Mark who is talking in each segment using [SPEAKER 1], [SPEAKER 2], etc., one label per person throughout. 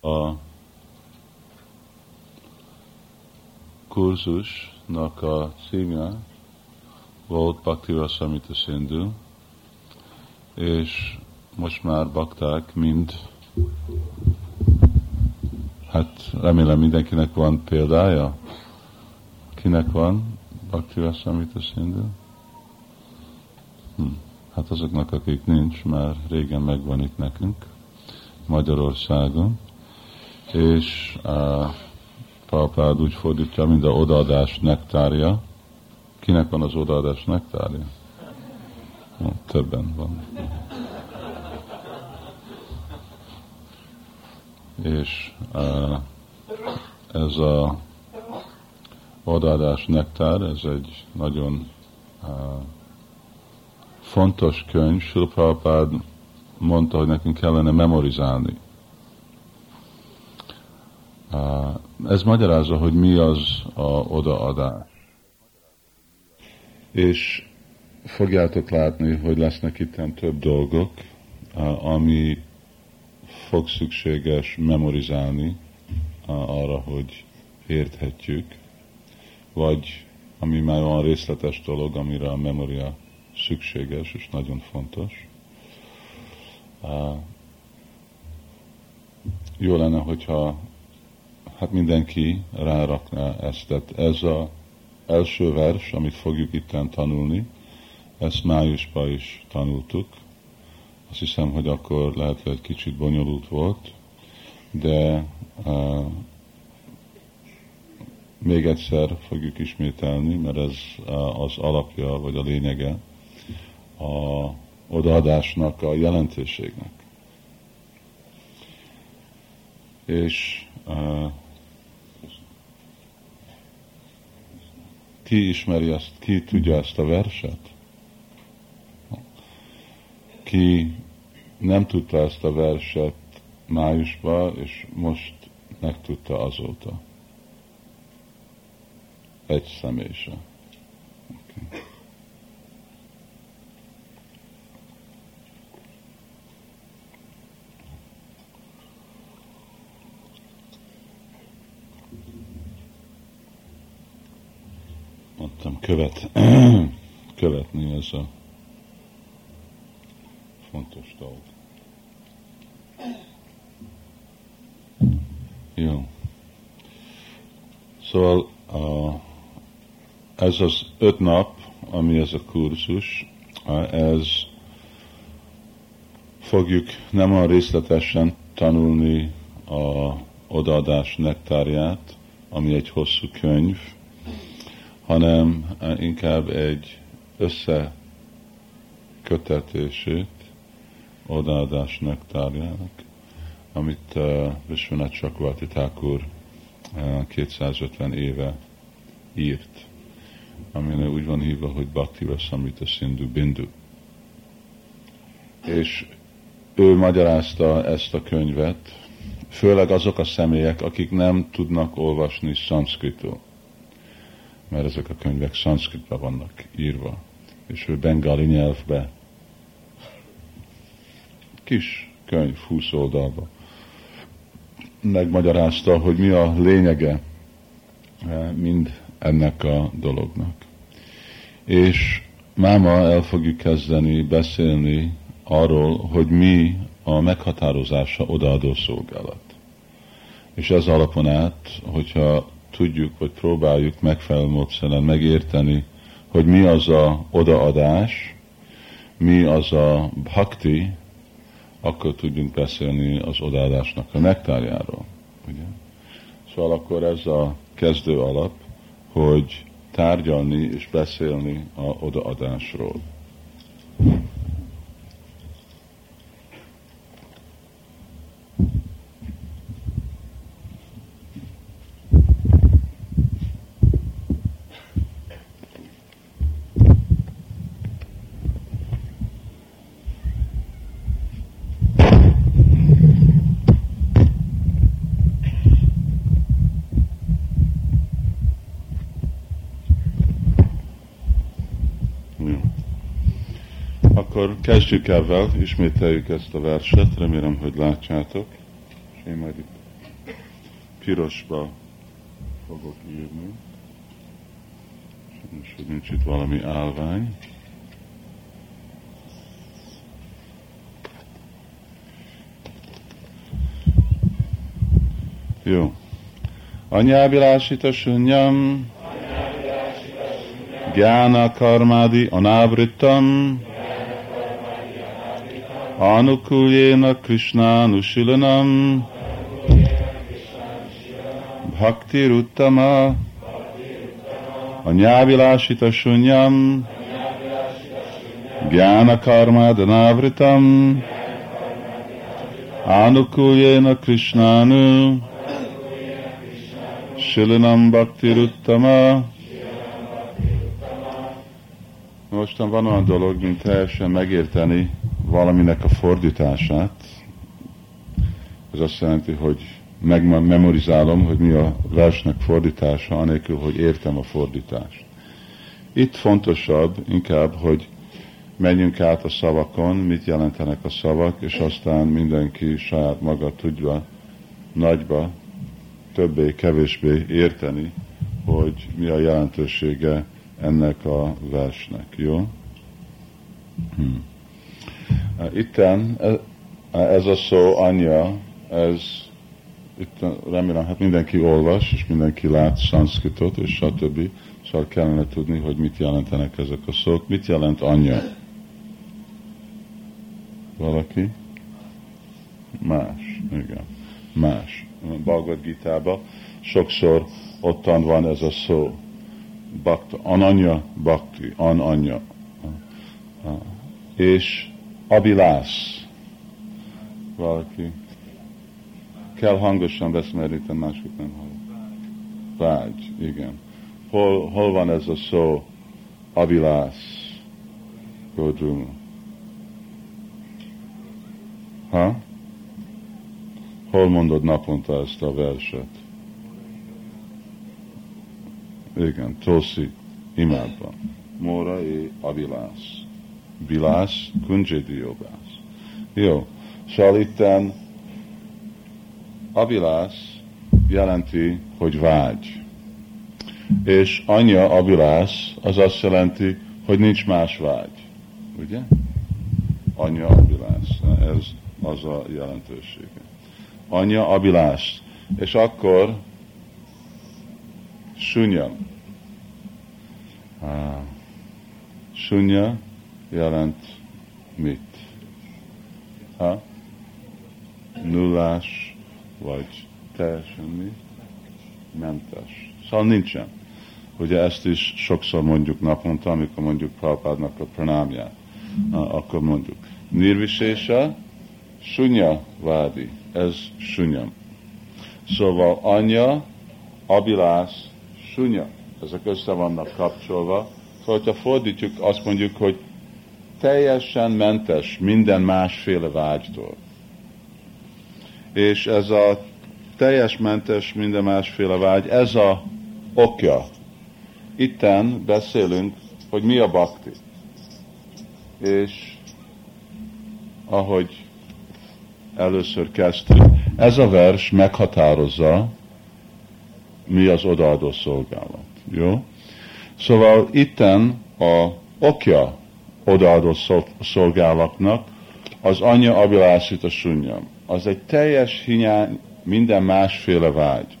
[SPEAKER 1] a kurzusnak a címe volt Bhakti Rasamita Sindhu, és most már bakták mind, hát remélem mindenkinek van példája. Kinek van Bhakti Rasamita Sindhu? Hm. Hát azoknak, akik nincs, már régen megvan itt nekünk, Magyarországon, és uh, Prabhupád úgy fordítja, mint a odaadás nektárja. Kinek van az odaadás nektárja? Többen van. És uh, ez a odaadás nektár, ez egy nagyon uh, fontos könyv. Sula mondta, hogy nekünk kellene memorizálni. Ez magyarázza, hogy mi az a odaadás. És fogjátok látni, hogy lesznek itt több dolgok, ami fog szükséges memorizálni arra, hogy érthetjük, vagy ami már van részletes dolog, amire a memoria szükséges és nagyon fontos. Jó lenne, hogyha hát mindenki rárakná ezt. Tehát ez az első vers, amit fogjuk itten tanulni, ezt májusban is tanultuk. Azt hiszem, hogy akkor lehet, hogy egy kicsit bonyolult volt, de uh, még egyszer fogjuk ismételni, mert ez uh, az alapja, vagy a lényege a odaadásnak, a jelentőségnek. És uh, Ki ismeri ezt, ki tudja ezt a verset? Ki nem tudta ezt a verset májusban, és most megtudta azóta. Egy személyse. Okay. mondtam, követ, követni ez a fontos dolog. Jó. Szóval ez az öt nap, ami ez a kurzus, ez fogjuk nem a részletesen tanulni a odaadás nektárját, ami egy hosszú könyv, hanem inkább egy összekötetését odaadás nektárjának, amit uh, Vishwanath Chakravarti Thakur uh, 250 éve írt, amire úgy van hívva, hogy Bhakti Rasamrita Sindhu Bindu. És ő magyarázta ezt a könyvet, főleg azok a személyek, akik nem tudnak olvasni szanszkritul mert ezek a könyvek szanszkritba vannak írva, és ő bengali nyelvbe. Kis könyv, 20 oldalba. Megmagyarázta, hogy mi a lényege eh, mind ennek a dolognak. És máma el fogjuk kezdeni beszélni arról, hogy mi a meghatározása odaadó szolgálat. És ez alapon át, hogyha tudjuk, vagy próbáljuk megfelelő megérteni, hogy mi az a odaadás, mi az a bhakti, akkor tudjunk beszélni az odaadásnak a nektárjáról. Ugye? Szóval akkor ez a kezdő alap, hogy tárgyalni és beszélni a odaadásról. Akkor kezdjük ezzel, ismételjük ezt a verset, remélem, hogy látjátok. És én majd itt pirosba fogok írni. Sajnos, hogy nincs itt valami állvány. Jó. Anyávilásita sunyam, Gyána karmádi anávrittam, Anukuljéna Krishna Nusilanam, Bhakti Ruttama, Anyávilásita sunyam, Gyána karmádanávritam, Anukuljéna Krishnanu, Shilinam Bhakti Ruttama. Mostan van olyan dolog, mint teljesen megérteni valaminek a fordítását. Ez azt jelenti, hogy megmemorizálom, hogy mi a versnek fordítása, anélkül, hogy értem a fordítást. Itt fontosabb inkább, hogy menjünk át a szavakon, mit jelentenek a szavak, és aztán mindenki saját maga tudja nagyba, többé-kevésbé érteni, hogy mi a jelentősége ennek a versnek. Jó? Hmm. Itten ez a szó anyja, ez itt remélem, hát mindenki olvas, és mindenki lát szanszkitot, és stb. Szóval kellene tudni, hogy mit jelentenek ezek a szók. Mit jelent anyja? Valaki? Más. Igen. Más. Bhagavad gita sokszor ottan van ez a szó. Bakta, ananya, bakti, ananya. És abilász. Valaki. Kell hangosan beszélni, mert itt mások nem hallok. Vágy, igen. Hol, hol van ez a szó? Abilász. Godruma. Ha? Hol mondod naponta ezt a verset? Igen, Toszi imádva. Mora és Abilász. Bilász, Kunjedi jogász. Jó, szóval itten Abilász jelenti, hogy vágy. És anyja Abilász az azt jelenti, hogy nincs más vágy. Ugye? Anya Abilász. Ez az a jelentősége. Anya Abilász. És akkor Sunya. Sunya jelent mit? Ha? Nullás, vagy teljesen mi? Mentes. Szóval nincsen. Ugye ezt is sokszor mondjuk naponta, amikor mondjuk Prabhupádnak a pranámját, akkor mondjuk. Nirvisésa, sunya vádi. Ez sunyam. Szóval anya, abilász, sunya. Ezek össze vannak kapcsolva. Szóval, hogyha fordítjuk, azt mondjuk, hogy teljesen mentes minden másféle vágytól. És ez a teljes mentes minden másféle vágy, ez a okja. Itten beszélünk, hogy mi a bakti. És ahogy először kezdtük, ez a vers meghatározza, mi az odaadó szolgálat. Jó? Szóval itten a okja odaadó szolgálatnak, az anya abilászít a sunyam. Az egy teljes hiány, minden másféle vágy.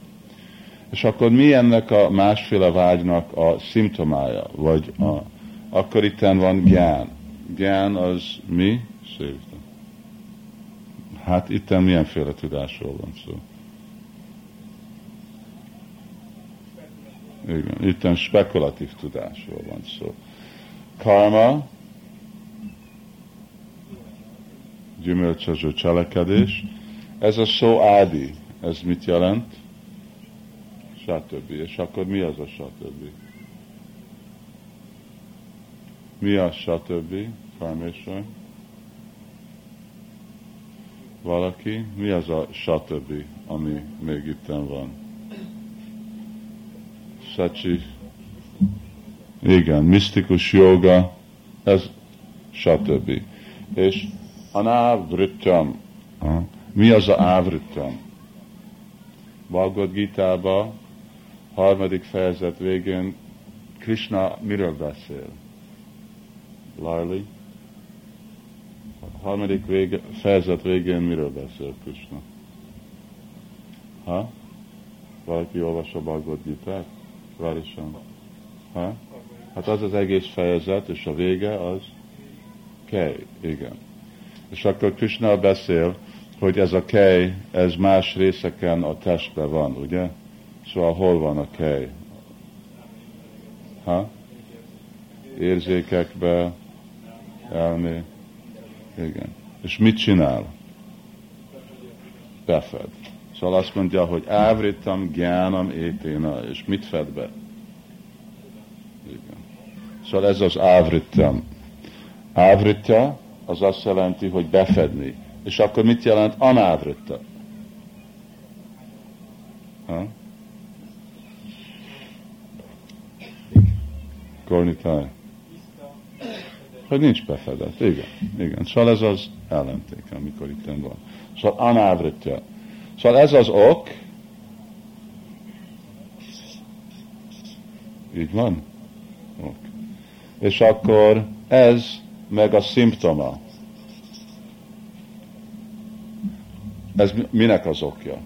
[SPEAKER 1] És akkor mi ennek a másféle vágynak a szimptomája? Vagy a, akkor itt van gyán. Gyán az mi? Szép. Hát itt milyenféle tudásról van szó? Igen, itt spekulatív tudásról van szó. Karma, gyümölcsöző cselekedés. Ez a szó ádi. Ez mit jelent? Stb. És akkor mi az a stb.? Mi a stb. Farmésor? Valaki? Mi az a stb. ami még itt van? Sacsi. Igen, misztikus joga, ez stb. És Anávritam. Mi az a ávritam? Bhagavad Gita-ba, harmadik fejezet végén Krishna miről beszél? Larli? A harmadik vége, fejezet végén miről beszél Krishna? Ha? Valaki olvassa a Bhagavad Gita-t? Várisan. Ha? Hát az az egész fejezet, és a vége az kej, igen. És akkor Krishna beszél, hogy ez a kej, ez más részeken a testben van, ugye? Szóval hol van a kej? Ha? Érzékekbe, elmé. Igen. És mit csinál? Befed. Szóval azt mondja, hogy ávritam, gyánam, éténa, és mit fed be? Igen. Szóval ez az ávritam. Ávritja az azt jelenti, hogy befedni. És akkor mit jelent anávrita? Ha? Kornitáj. Hogy nincs befedett. Igen, igen. Szóval ez az ellenték, amikor itt van. Szóval anávrita. Szóval ez az ok, így van? Ok. És akkor ez meg a szimptoma. Ez minek az okja?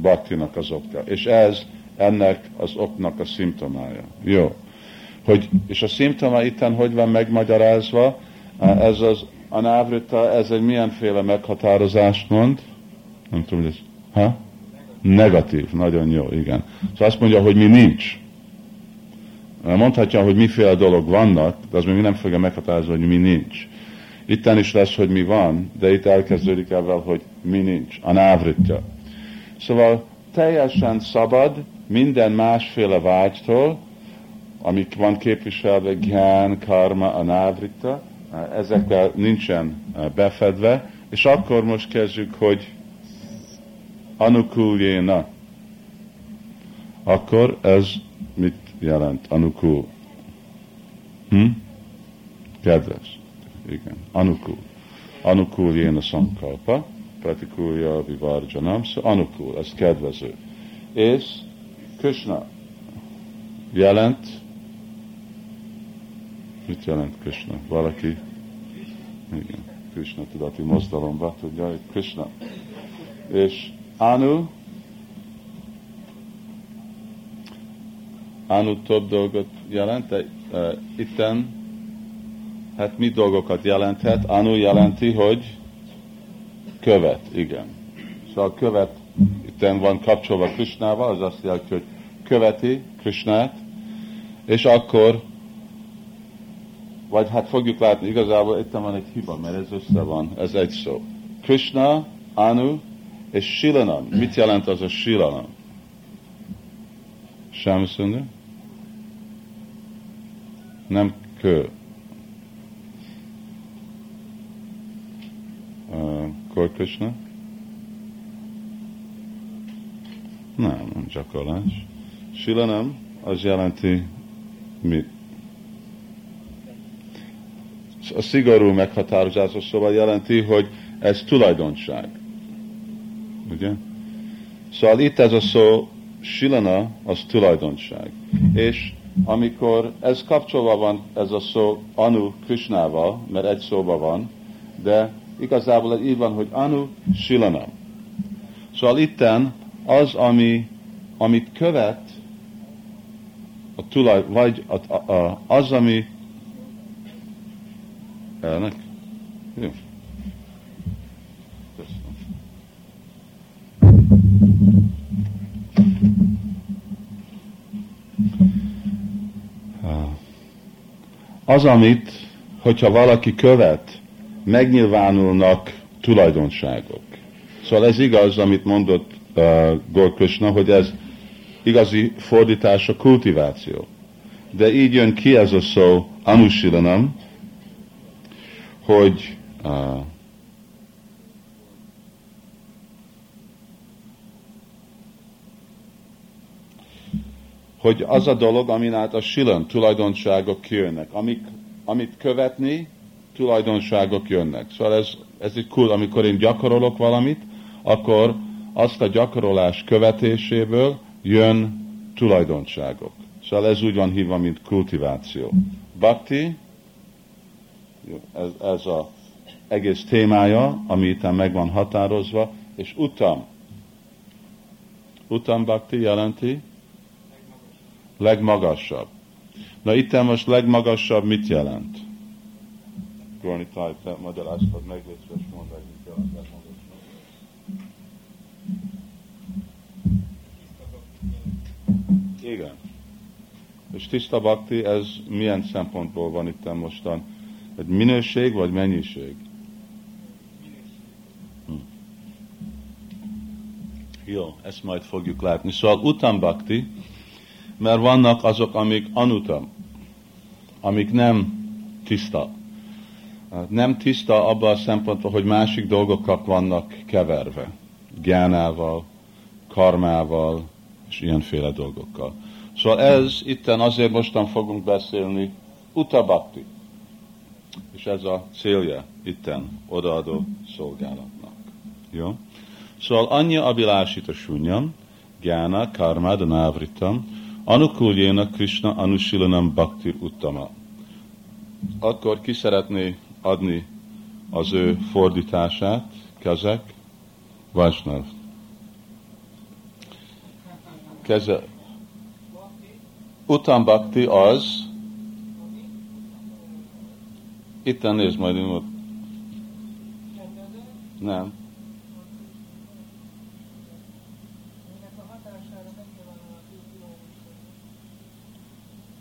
[SPEAKER 1] Baktinak az okja. És ez ennek az oknak a szimptomája. Jó. Hogy, és a szimptoma itten hogy van megmagyarázva? Ez az anávrita, ez egy milyenféle meghatározást mond? Nem tudom, hogy ez... Ha? Negatív, nagyon jó, igen. Szóval azt mondja, hogy mi nincs. Mondhatja, hogy miféle dolog vannak, de az még nem fogja meghatározni, hogy mi nincs. Itten is lesz, hogy mi van, de itt elkezdődik ebben, hogy mi nincs. A návritja. Szóval teljesen szabad minden másféle vágytól, amik van képviselve, gyán, karma, a návritta, ezekkel nincsen befedve, és akkor most kezdjük, hogy anukuljéna. Akkor ez jelent? Anukul. Hm? Kedves igen, anukul. Anukul jén a sankalpa, pratikulja vivarjanam, szóval anukul, ez kedvező. És Krishna jelent, mit jelent Krishna? Valaki, igen, Krishna tudati mozdalomba tudja, hogy Krishna. És Anu, Anu több dolgot jelent, de uh, itten Hát mi dolgokat jelenthet? Anu jelenti, hogy követ, igen. Szóval követ, itt van kapcsolva Krishnával, az azt jelenti, hogy követi Krishnát, és akkor, vagy hát fogjuk látni, igazából itt van egy hiba, mert ez össze van, ez egy szó. Krishna, Anu és Shilanam. Mit jelent az a Shilanam? Sámszundar? Nem kő. Akkor Krishna? Nem, nem gyakorlás. Sila nem, az jelenti mit? A szigorú meghatározása szóval jelenti, hogy ez tulajdonság. Ugye? Szóval itt ez a szó, silana, az tulajdonság. És amikor ez kapcsolva van, ez a szó Anu Krishnával, mert egy szóban van, de igazából így van, hogy anu silana. Szóval itten az, ami, amit követ, a tulaj, vagy a, a, a, az, ami elnek. Jó. Az, amit, hogyha valaki követ, megnyilvánulnak tulajdonságok. Szóval ez igaz, amit mondott uh, Gor Krishna, hogy ez igazi fordítás a kultiváció. De így jön ki ez a szó, anusilanam, hogy uh, hogy az a dolog, amin át a silan tulajdonságok kijönnek, amik, amit követni, tulajdonságok jönnek. Szóval ez, ez egy cool, amikor én gyakorolok valamit, akkor azt a gyakorolás követéséből jön tulajdonságok. Szóval ez úgy van hívva, mint kultiváció. Bhakti, ez, ez az egész témája, ami itt meg van határozva, és utam. Utam bhakti jelenti? Legmagasabb. Na itt most legmagasabb mit jelent? Gorni Táj, magyaráztad meg, légy mondd, hogy mit jelent. Igen. És tiszta bakti, ez milyen szempontból van itt mostan? Egy minőség vagy mennyiség? Hm. Jó, ezt majd fogjuk látni. Szóval utam bakti, mert vannak azok, amik anutam, amik nem tiszta. Nem tiszta abban a szempontból, hogy másik dolgokak vannak keverve. Gyánával, karmával, és ilyenféle dolgokkal. Szóval ez itten azért mostan fogunk beszélni utabakti. És ez a célja itten odaadó szolgálatnak. Jó? Szóval annyi abilásita sunyam, gyána, karma, návritam, Anukuljéna Krishna Anusilanam Bhaktir Uttama. Akkor ki szeretné adni az ő fordítását, kezek? Vajsnav. Keze. Utam Bhakti az, itt nézd majd, ott. Nem.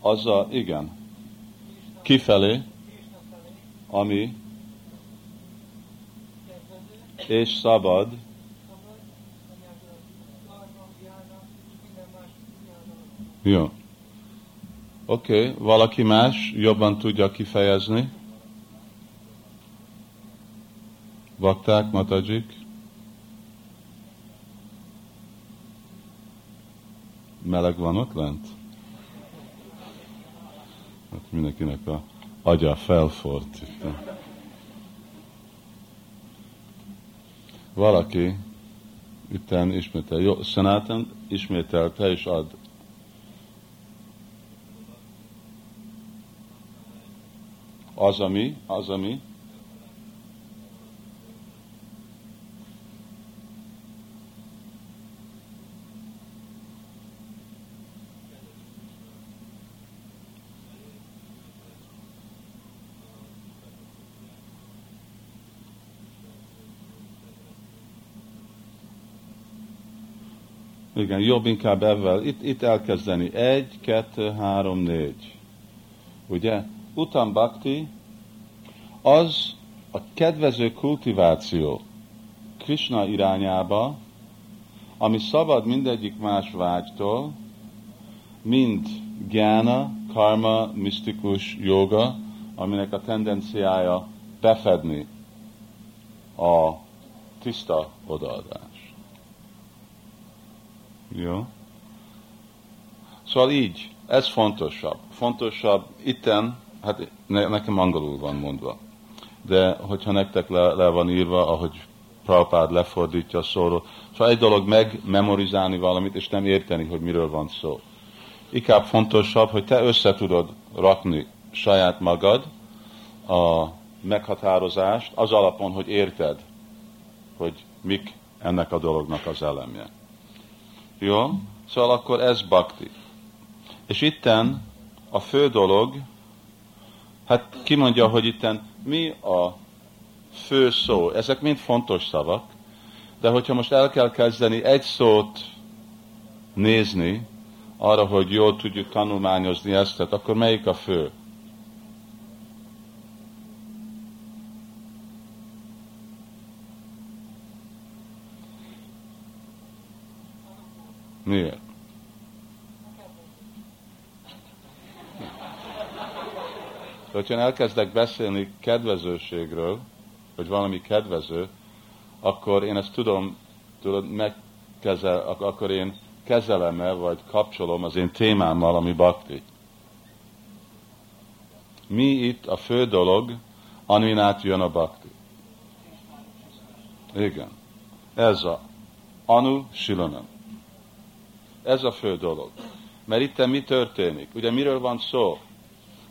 [SPEAKER 1] Azzal, igen, kifelé, ami és szabad, Jó. Oké, okay. valaki más jobban tudja kifejezni? Vakták, matajik? Meleg van ott lent? Hát mindenkinek a agya felfort. Valaki itten ismétel, jó, Szenáten ismételte és ad az, ami, az, ami Igen, jobb inkább ebben. Itt, itt elkezdeni. Egy, kettő, három, négy. Ugye? Utam Bhakti az a kedvező kultiváció Krishna irányába, ami szabad mindegyik más vágytól, mind gyána, karma, misztikus joga, aminek a tendenciája befedni a tiszta odaadás. Jó? Szóval így, ez fontosabb. Fontosabb itten, hát ne, nekem angolul van mondva, de hogyha nektek le, le van írva, ahogy Prabhupád lefordítja szóról, szóval egy dolog megmemorizálni valamit, és nem érteni, hogy miről van szó. Inkább fontosabb, hogy te össze tudod rakni saját magad a meghatározást az alapon, hogy érted, hogy mik ennek a dolognak az elemje. Jó? Szóval akkor ez bakti. És itten a fő dolog, hát ki mondja, hogy itten mi a fő szó? Ezek mind fontos szavak, de hogyha most el kell kezdeni egy szót nézni, arra, hogy jól tudjuk tanulmányozni ezt, akkor melyik a fő? Miért? De hogyha elkezdek beszélni kedvezőségről, hogy valami kedvező, akkor én ezt tudom, tudod, megkezel, akkor én kezelem -e, vagy kapcsolom az én témámmal, ami bakti. Mi itt a fő dolog, amin át jön a bakti? Igen. Ez a Anu Silanam. Ez a fő dolog. Mert itt mi történik? Ugye miről van szó?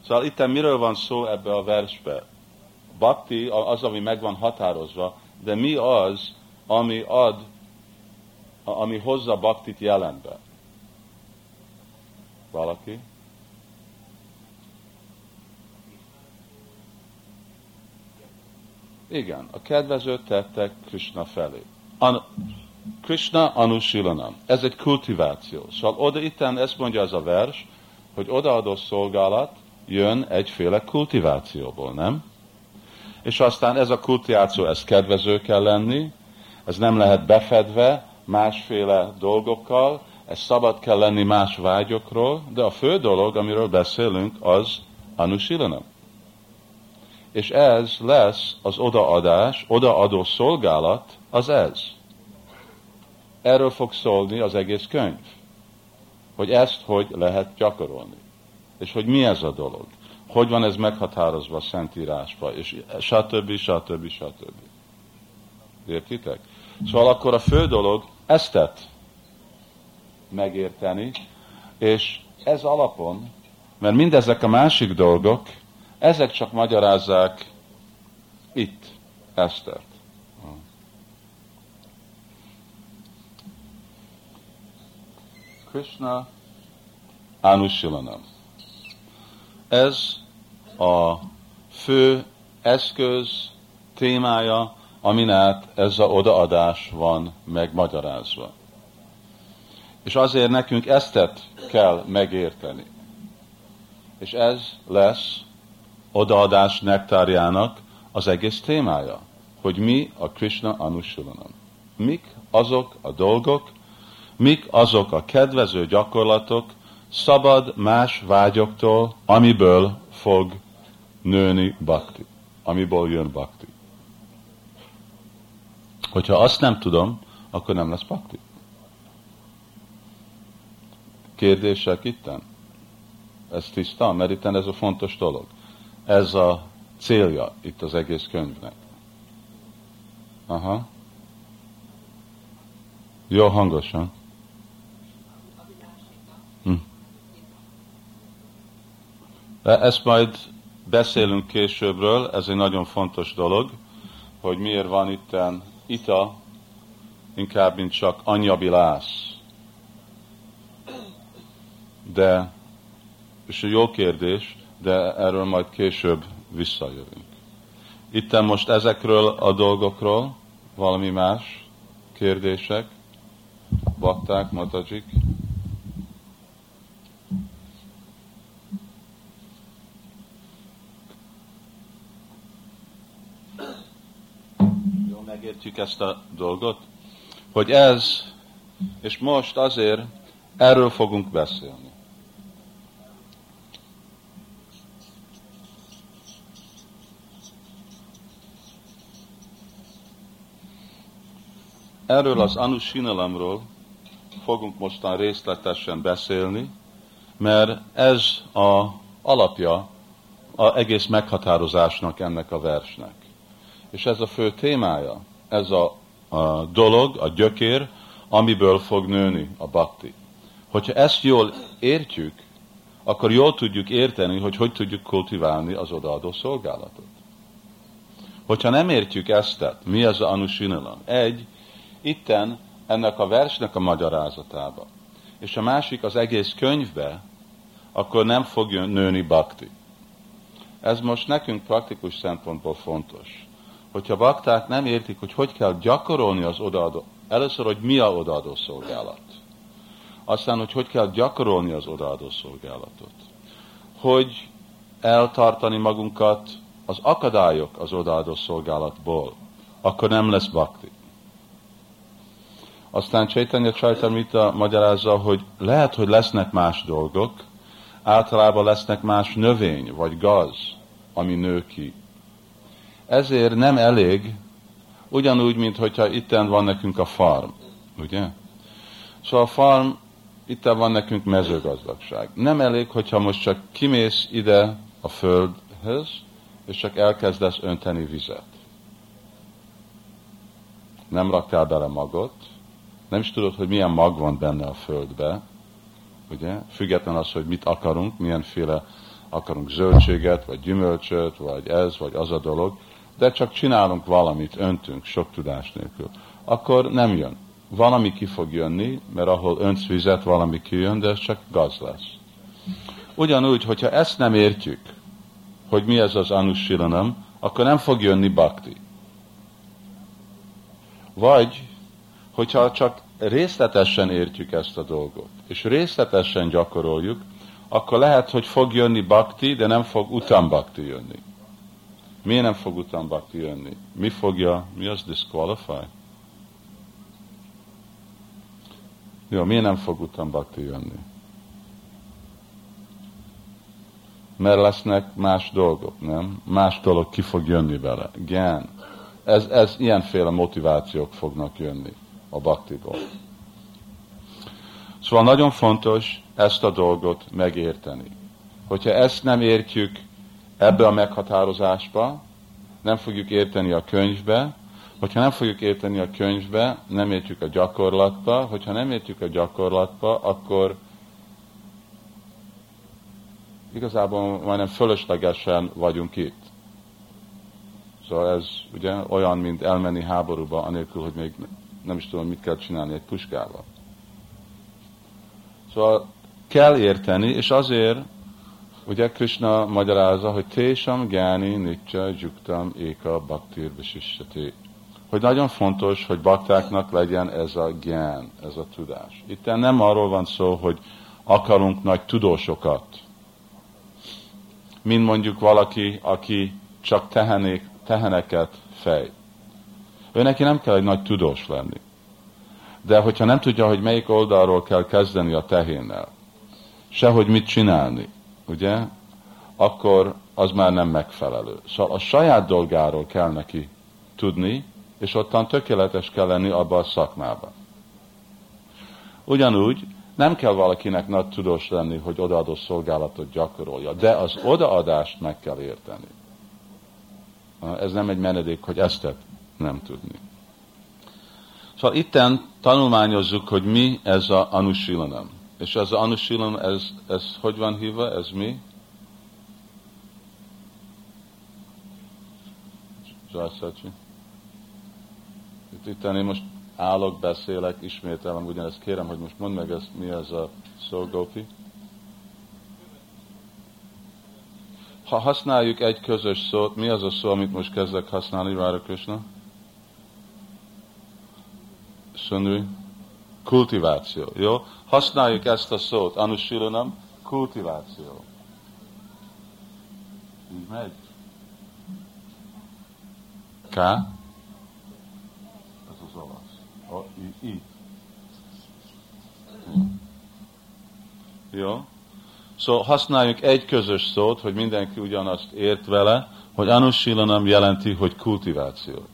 [SPEAKER 1] Szóval itt miről van szó ebbe a versbe? Bhakti az, ami meg van határozva, de mi az, ami ad, ami hozza baktit jelenbe? Valaki? Igen, a kedvező tettek Krishna felé. An- Krishna Anusilanam. Ez egy kultiváció. Szóval oda itten ezt mondja az a vers, hogy odaadó szolgálat jön egyféle kultivációból, nem? És aztán ez a kultiváció, ez kedvező kell lenni, ez nem lehet befedve másféle dolgokkal, ez szabad kell lenni más vágyokról, de a fő dolog, amiről beszélünk, az Anusilanam. És ez lesz az odaadás, odaadó szolgálat, az ez. Erről fog szólni az egész könyv. Hogy ezt hogy lehet gyakorolni. És hogy mi ez a dolog. Hogy van ez meghatározva a Szentírásba, és stb. stb. stb. Értitek? Szóval akkor a fő dolog eztet megérteni, és ez alapon, mert mindezek a másik dolgok, ezek csak magyarázzák itt Esztert. Krishna Anusilanam. Ez a fő eszköz, témája, amin át ez a odaadás van megmagyarázva. És azért nekünk eztet kell megérteni. És ez lesz odaadás nektárjának az egész témája, hogy mi a Krishna Anusilanam. Mik azok a dolgok, mik azok a kedvező gyakorlatok, szabad más vágyoktól, amiből fog nőni bakti, amiből jön bakti. Hogyha azt nem tudom, akkor nem lesz bakti. Kérdések itten? Ez tiszta, mert itten ez a fontos dolog. Ez a célja itt az egész könyvnek. Aha. Jó hangosan. Ezt majd beszélünk későbbről, ez egy nagyon fontos dolog, hogy miért van itten ita, inkább, mint csak anyabilász. De, és egy jó kérdés, de erről majd később visszajövünk. Itten most ezekről a dolgokról valami más kérdések, bakták, matajik. Jó, megértjük ezt a dolgot? Hogy ez, és most azért erről fogunk beszélni. Erről az Anusinalamról fogunk mostan részletesen beszélni, mert ez a alapja az egész meghatározásnak ennek a versnek. És ez a fő témája, ez a, a dolog, a gyökér, amiből fog nőni a bakti. Hogyha ezt jól értjük, akkor jól tudjuk érteni, hogy hogy tudjuk kultiválni az odaadó szolgálatot. Hogyha nem értjük ezt, mi az a anusinalam? Egy, itten ennek a versnek a magyarázatába, és a másik az egész könyvbe, akkor nem fog nőni bakti. Ez most nekünk praktikus szempontból fontos. Hogyha bakták nem értik, hogy hogy kell gyakorolni az odaadó, először, hogy mi a odaadó szolgálat. Aztán, hogy hogy kell gyakorolni az odaadó szolgálatot. Hogy eltartani magunkat az akadályok az odaadó szolgálatból, akkor nem lesz bakti. Aztán Csaitanya Csaitamita magyarázza, hogy lehet, hogy lesznek más dolgok, általában lesznek más növény vagy gaz, ami nő ki. Ezért nem elég, ugyanúgy, mint hogyha itten van nekünk a farm, ugye? Szóval a farm, itten van nekünk mezőgazdagság. Nem elég, hogyha most csak kimész ide a földhöz, és csak elkezdesz önteni vizet. Nem raktál bele magot, nem is tudod, hogy milyen mag van benne a földbe, ugye? Független az, hogy mit akarunk, milyenféle akarunk zöldséget, vagy gyümölcsöt, vagy ez, vagy az a dolog, de csak csinálunk valamit, öntünk sok tudás nélkül, akkor nem jön. Valami ki fog jönni, mert ahol öntsz vizet, valami kijön, de ez csak gaz lesz. Ugyanúgy, hogyha ezt nem értjük, hogy mi ez az anusilanam, akkor nem fog jönni bakti. Vagy, hogyha csak részletesen értjük ezt a dolgot, és részletesen gyakoroljuk, akkor lehet, hogy fog jönni bakti, de nem fog utam bakti jönni. Miért nem fog bakti jönni? Mi fogja, mi az disqualify? Jó, miért nem fog bakti jönni? Mert lesznek más dolgok, nem? Más dolog ki fog jönni vele. Gyán. Ez, ez ilyenféle motivációk fognak jönni a baktiból. Szóval nagyon fontos ezt a dolgot megérteni. Hogyha ezt nem értjük ebbe a meghatározásba, nem fogjuk érteni a könyvbe, hogyha nem fogjuk érteni a könyvbe, nem értjük a gyakorlatba, hogyha nem értjük a gyakorlatba, akkor igazából majdnem fölöslegesen vagyunk itt. Szóval ez ugye olyan, mint elmenni háborúba, anélkül, hogy még nem is tudom, mit kell csinálni egy puskával. Szóval kell érteni, és azért, ugye Krishna magyarázza, hogy Tésam Gyáni Nitya Juktam Éka Bhaktir Visishati. Hogy nagyon fontos, hogy baktáknak legyen ez a gyán, ez a tudás. Itt nem arról van szó, hogy akarunk nagy tudósokat, mint mondjuk valaki, aki csak tehenék, teheneket fej. Ő neki nem kell egy nagy tudós lenni. De hogyha nem tudja, hogy melyik oldalról kell kezdeni a tehénnel, sehogy mit csinálni, ugye, akkor az már nem megfelelő. Szóval a saját dolgáról kell neki tudni, és ottan tökéletes kell lenni abban a szakmában. Ugyanúgy nem kell valakinek nagy tudós lenni, hogy odaadó szolgálatot gyakorolja, de az odaadást meg kell érteni. Ez nem egy menedék, hogy ezt nem tudni. Szóval itten tanulmányozzuk, hogy mi ez a anusilanam. És az a anusilanam, ez, ez hogy van hívva, ez mi? Zsászátsi. Itt, itt én most állok, beszélek, ismételem ugyanezt. Kérem, hogy most mondd meg, ez, mi ez a szó. Ha használjuk egy közös szót, mi az a szó, amit most kezdek használni, Rára Krishna? Sundri? Kultiváció, jó? Használjuk ezt a szót, anusilanam, kultiváció. Így megy. K. Ez az olasz. O, I. I. Jó? Szóval használjuk egy közös szót, hogy mindenki ugyanazt ért vele, hogy anusilanam jelenti, hogy kultiváció.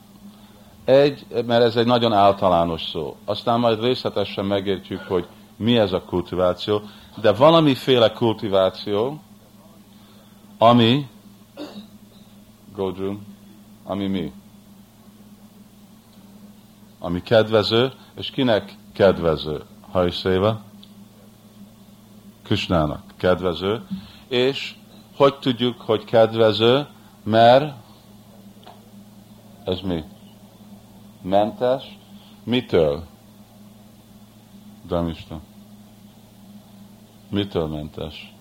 [SPEAKER 1] Egy, mert ez egy nagyon általános szó. Aztán majd részletesen megértjük, hogy mi ez a kultiváció, de valamiféle kultiváció, ami, Godrum, ami mi? Ami kedvező, és kinek kedvező? Hajszéva? Kösnának kedvező. És hogy tudjuk, hogy kedvező? Mert ez mi? mentes, mitől? Damista. Mitől mentes?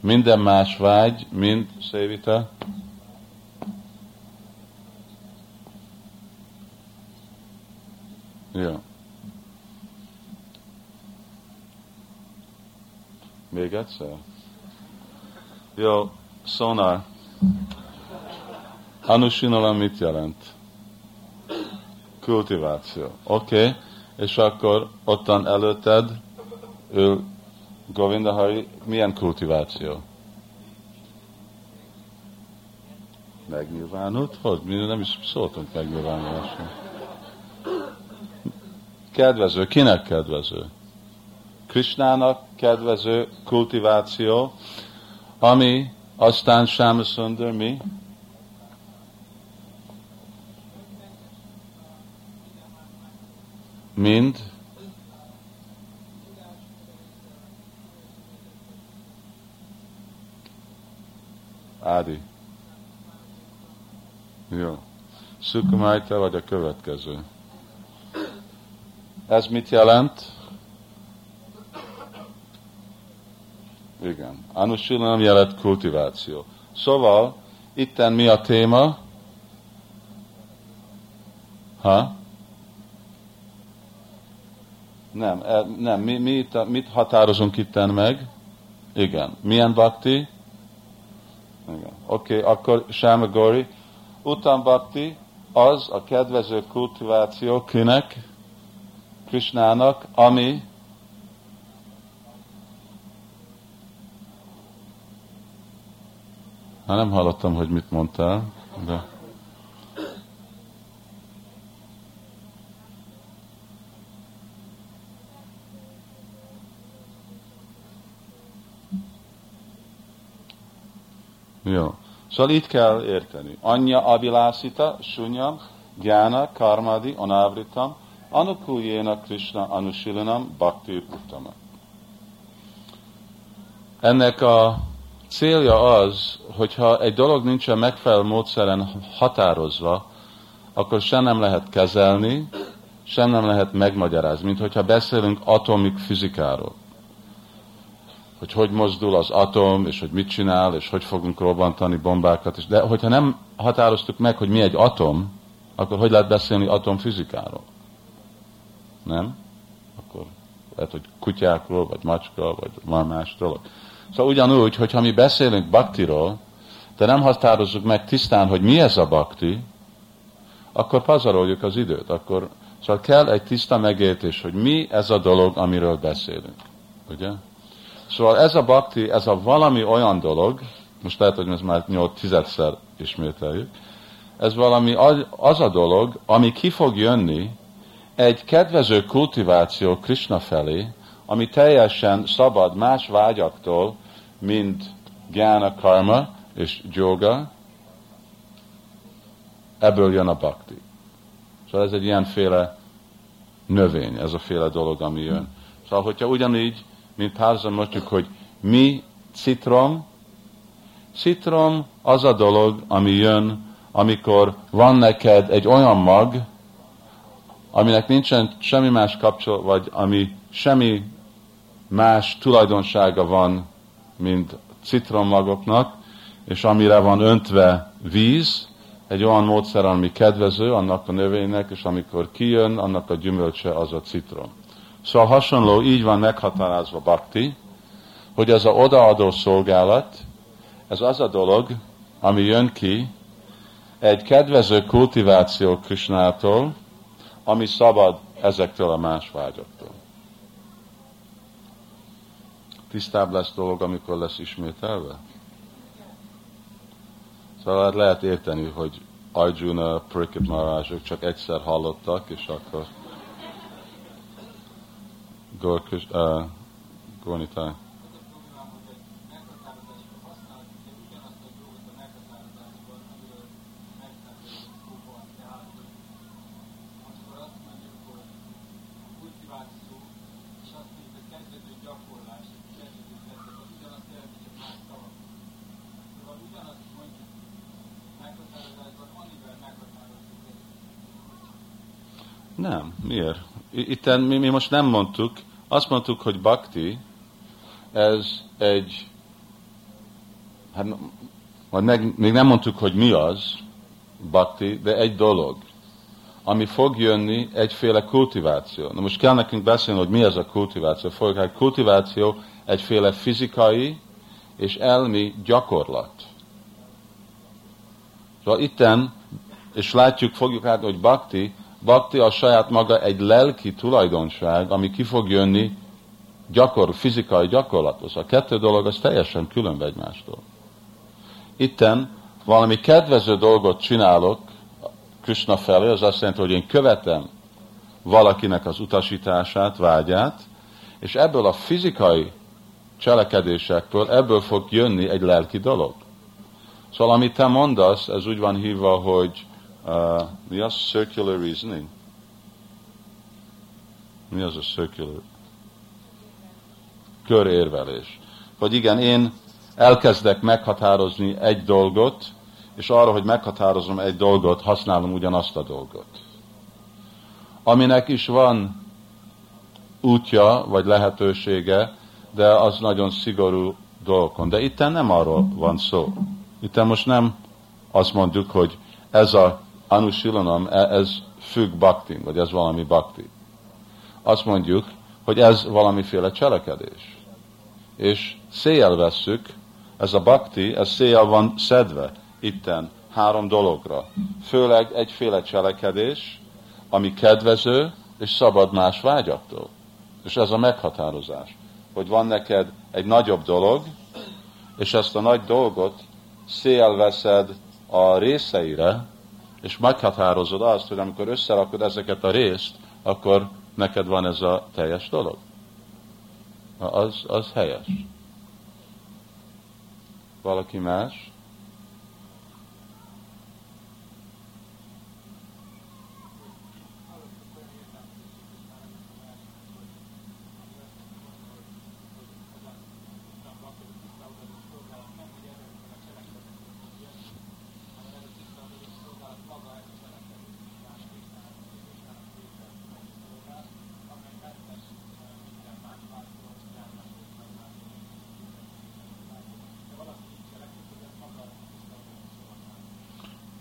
[SPEAKER 1] Minden más vágy, mind szévita. Jó. Még egyszer? Jó, szónál. Anusinala mit jelent? kultiváció. Oké, okay. És akkor ottan előtted ő Govinda Hari, milyen kultiváció? Megnyilvánult? Hogy? Mi nem is szóltunk megnyilvánulásra. Kedvező. Kinek kedvező? Krishnának kedvező kultiváció, ami aztán Sámaszundar mi? Mind Ádi. Jó. Szukumájta vagy a következő. Ez mit jelent? Igen. Anusilanam jelent kultiváció. Szóval, itten mi a téma? Ha? Nem, e, nem. Mi, mi itt, mit határozunk itten meg? Igen. Milyen bakti? Igen. Oké, okay, akkor Sáma Gori. Utam bakti az a kedvező kultiváció kinek? Krishnának, ami Hát nem hallottam, hogy mit mondtál, de... Jó. Szóval itt kell érteni. Anya avilásita, sunyam, gyána, karmadi, anávritam, anukuljéna Krishna anusilanam, bhakti uttama. Ennek a célja az, hogyha egy dolog nincsen megfelelő módszeren határozva, akkor sem nem lehet kezelni, sem nem lehet megmagyarázni, mint hogyha beszélünk atomik fizikáról. Hogy hogy mozdul az atom, és hogy mit csinál, és hogy fogunk robbantani bombákat. De hogyha nem határoztuk meg, hogy mi egy atom, akkor hogy lehet beszélni atomfizikáról? Nem? Akkor lehet, hogy kutyákról, vagy macska, vagy már más dolog. Szóval ugyanúgy, hogyha mi beszélünk baktiról, de nem határozzuk meg tisztán, hogy mi ez a bakti, akkor pazaroljuk az időt. Akkor, szóval kell egy tiszta megértés, hogy mi ez a dolog, amiről beszélünk. Ugye? Szóval ez a bakti, ez a valami olyan dolog, most lehet, hogy ez már 8-10-szer ismételjük, ez valami az a dolog, ami ki fog jönni egy kedvező kultiváció Krishna felé, ami teljesen szabad más vágyaktól, mint gyána, karma és yoga, ebből jön a bhakti. Szóval ez egy ilyenféle növény, ez a féle dolog, ami jön. Szóval, hogyha ugyanígy, mint mondjuk, hogy mi citrom, citrom az a dolog, ami jön, amikor van neked egy olyan mag, aminek nincsen semmi más kapcsolat, vagy ami semmi más tulajdonsága van, mint citrommagoknak, és amire van öntve víz, egy olyan módszer, ami kedvező annak a növénynek, és amikor kijön, annak a gyümölcse az a citrom. Szóval hasonló, így van meghatározva bakti, hogy ez a odaadó szolgálat, ez az a dolog, ami jön ki egy kedvező kultiváció Krisnától, ami szabad ezektől a más vágyaktól tisztább lesz dolog, amikor lesz ismételve? Szóval hát lehet érteni, hogy Arjuna, Parikit Maharajok csak egyszer hallottak, és akkor Gorkis, uh, Gornitai. Nem, miért? Itten mi, mi most nem mondtuk, azt mondtuk, hogy bhakti, ez egy, hát vagy meg, még nem mondtuk, hogy mi az bhakti, de egy dolog, ami fog jönni egyféle kultiváció. Na most kell nekünk beszélni, hogy mi az a kultiváció. Fogjuk, hát kultiváció egyféle fizikai és elmi gyakorlat. Szóval itten, és látjuk, fogjuk át, hogy bhakti, Bhakti a saját maga egy lelki tulajdonság, ami ki fog jönni gyakor, fizikai gyakorlatos. A kettő dolog az teljesen külön egymástól. Itten valami kedvező dolgot csinálok Krishna felé, az azt jelenti, hogy én követem valakinek az utasítását, vágyát, és ebből a fizikai cselekedésekből, ebből fog jönni egy lelki dolog. Szóval amit te mondasz, ez úgy van hívva, hogy uh, mi az? Circular reasoning. Mi az a circular? Körérvelés. Hogy igen, én elkezdek meghatározni egy dolgot, és arra, hogy meghatározom egy dolgot, használom ugyanazt a dolgot. Aminek is van útja, vagy lehetősége, de az nagyon szigorú dolgokon. De itt nem arról van szó. Itt most nem azt mondjuk, hogy ez a anusilanam, e- ez függ baktin, vagy ez valami bakti. Azt mondjuk, hogy ez valamiféle cselekedés. És széjjel vesszük, ez a bakti, ez széjjel van szedve itten három dologra. Főleg egyféle cselekedés, ami kedvező, és szabad más vágyaktól. És ez a meghatározás, hogy van neked egy nagyobb dolog, és ezt a nagy dolgot szél veszed a részeire, és meghatározod azt, hogy amikor összerakod ezeket a részt, akkor neked van ez a teljes dolog. Az, az helyes. Valaki más?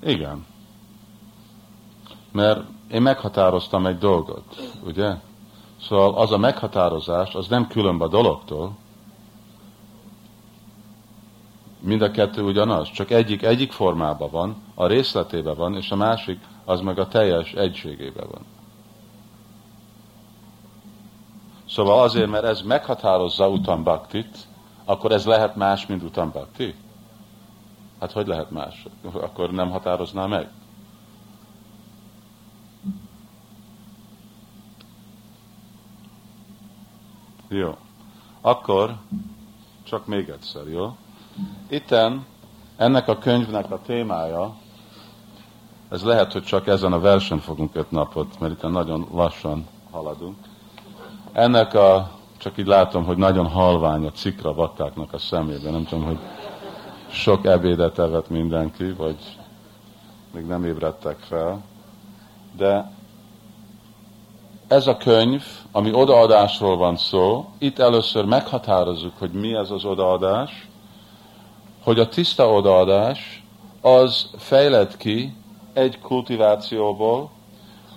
[SPEAKER 1] Igen. Mert én meghatároztam egy dolgot, ugye? Szóval az a meghatározás, az nem különb a dologtól. Mind a kettő ugyanaz, csak egyik egyik formában van, a részletében van, és a másik az meg a teljes egységében van. Szóval azért, mert ez meghatározza utam baktit, akkor ez lehet más, mint utam bakti? Hát hogy lehet más? Akkor nem határozná meg? Jó. Akkor csak még egyszer, jó? Itten ennek a könyvnek a témája, ez lehet, hogy csak ezen a versen fogunk öt napot, mert itt nagyon lassan haladunk. Ennek a, csak így látom, hogy nagyon halvány a cikra vattáknak a szemében, nem tudom, hogy sok ebédet evett mindenki, vagy még nem ébredtek fel. De ez a könyv, ami odaadásról van szó, itt először meghatározzuk, hogy mi ez az odaadás, hogy a tiszta odaadás az fejlett ki egy kultivációból,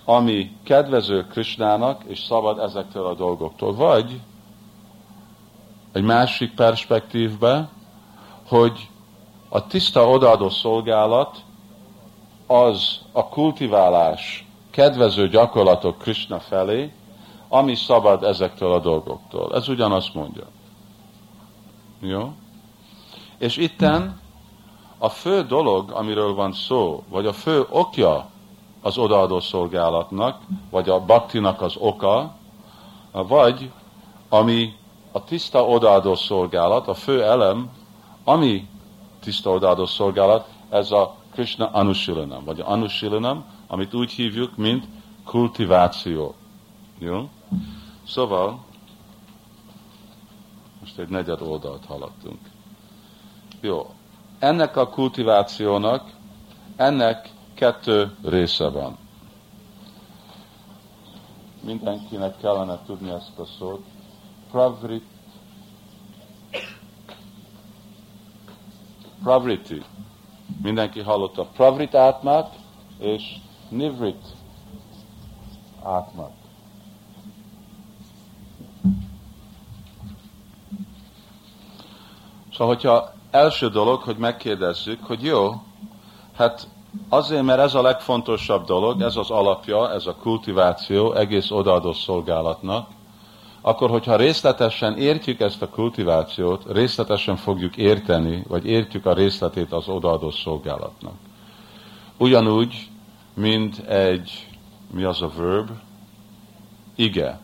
[SPEAKER 1] ami kedvező Krisnának, és szabad ezektől a dolgoktól. Vagy egy másik perspektívbe, hogy a tiszta odaadó szolgálat az a kultiválás, kedvező gyakorlatok Krishna felé, ami szabad ezektől a dolgoktól. Ez ugyanazt mondja. Jó? És itten a fő dolog, amiről van szó, vagy a fő okja az odaadó szolgálatnak, vagy a baktinak az oka, vagy ami a tiszta odaadó szolgálat, a fő elem, ami tiszta odaadó szolgálat, ez a Krishna Anusilanam, vagy Anusilanam, amit úgy hívjuk, mint kultiváció. Jó? Szóval, most egy negyed oldalt haladtunk. Jó. Ennek a kultivációnak, ennek kettő része van. Mindenkinek kellene tudni ezt a szót. Pravrit Pravriti. Mindenki hallotta Pravrit átmát és Nivrit átmát. Szóval, hogyha első dolog, hogy megkérdezzük, hogy jó, hát azért, mert ez a legfontosabb dolog, ez az alapja, ez a kultiváció egész odaadó szolgálatnak, akkor hogyha részletesen értjük ezt a kultivációt, részletesen fogjuk érteni, vagy értjük a részletét az odaadó szolgálatnak. Ugyanúgy, mint egy, mi az a verb? Ige.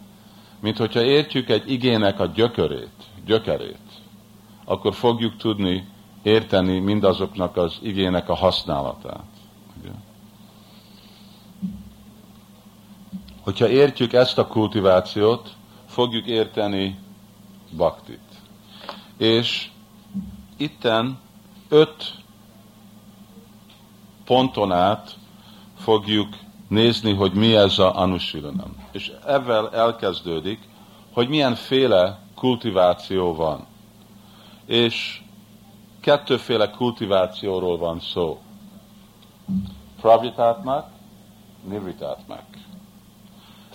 [SPEAKER 1] Mint hogyha értjük egy igének a gyökörét, gyökerét, akkor fogjuk tudni érteni mindazoknak az igének a használatát. Hogyha értjük ezt a kultivációt, fogjuk érteni baktit. És itten öt ponton át fogjuk nézni, hogy mi ez a anusilanam. És ezzel elkezdődik, hogy milyenféle kultiváció van. És kettőféle kultivációról van szó. Pravitátmak, nirvitátmak.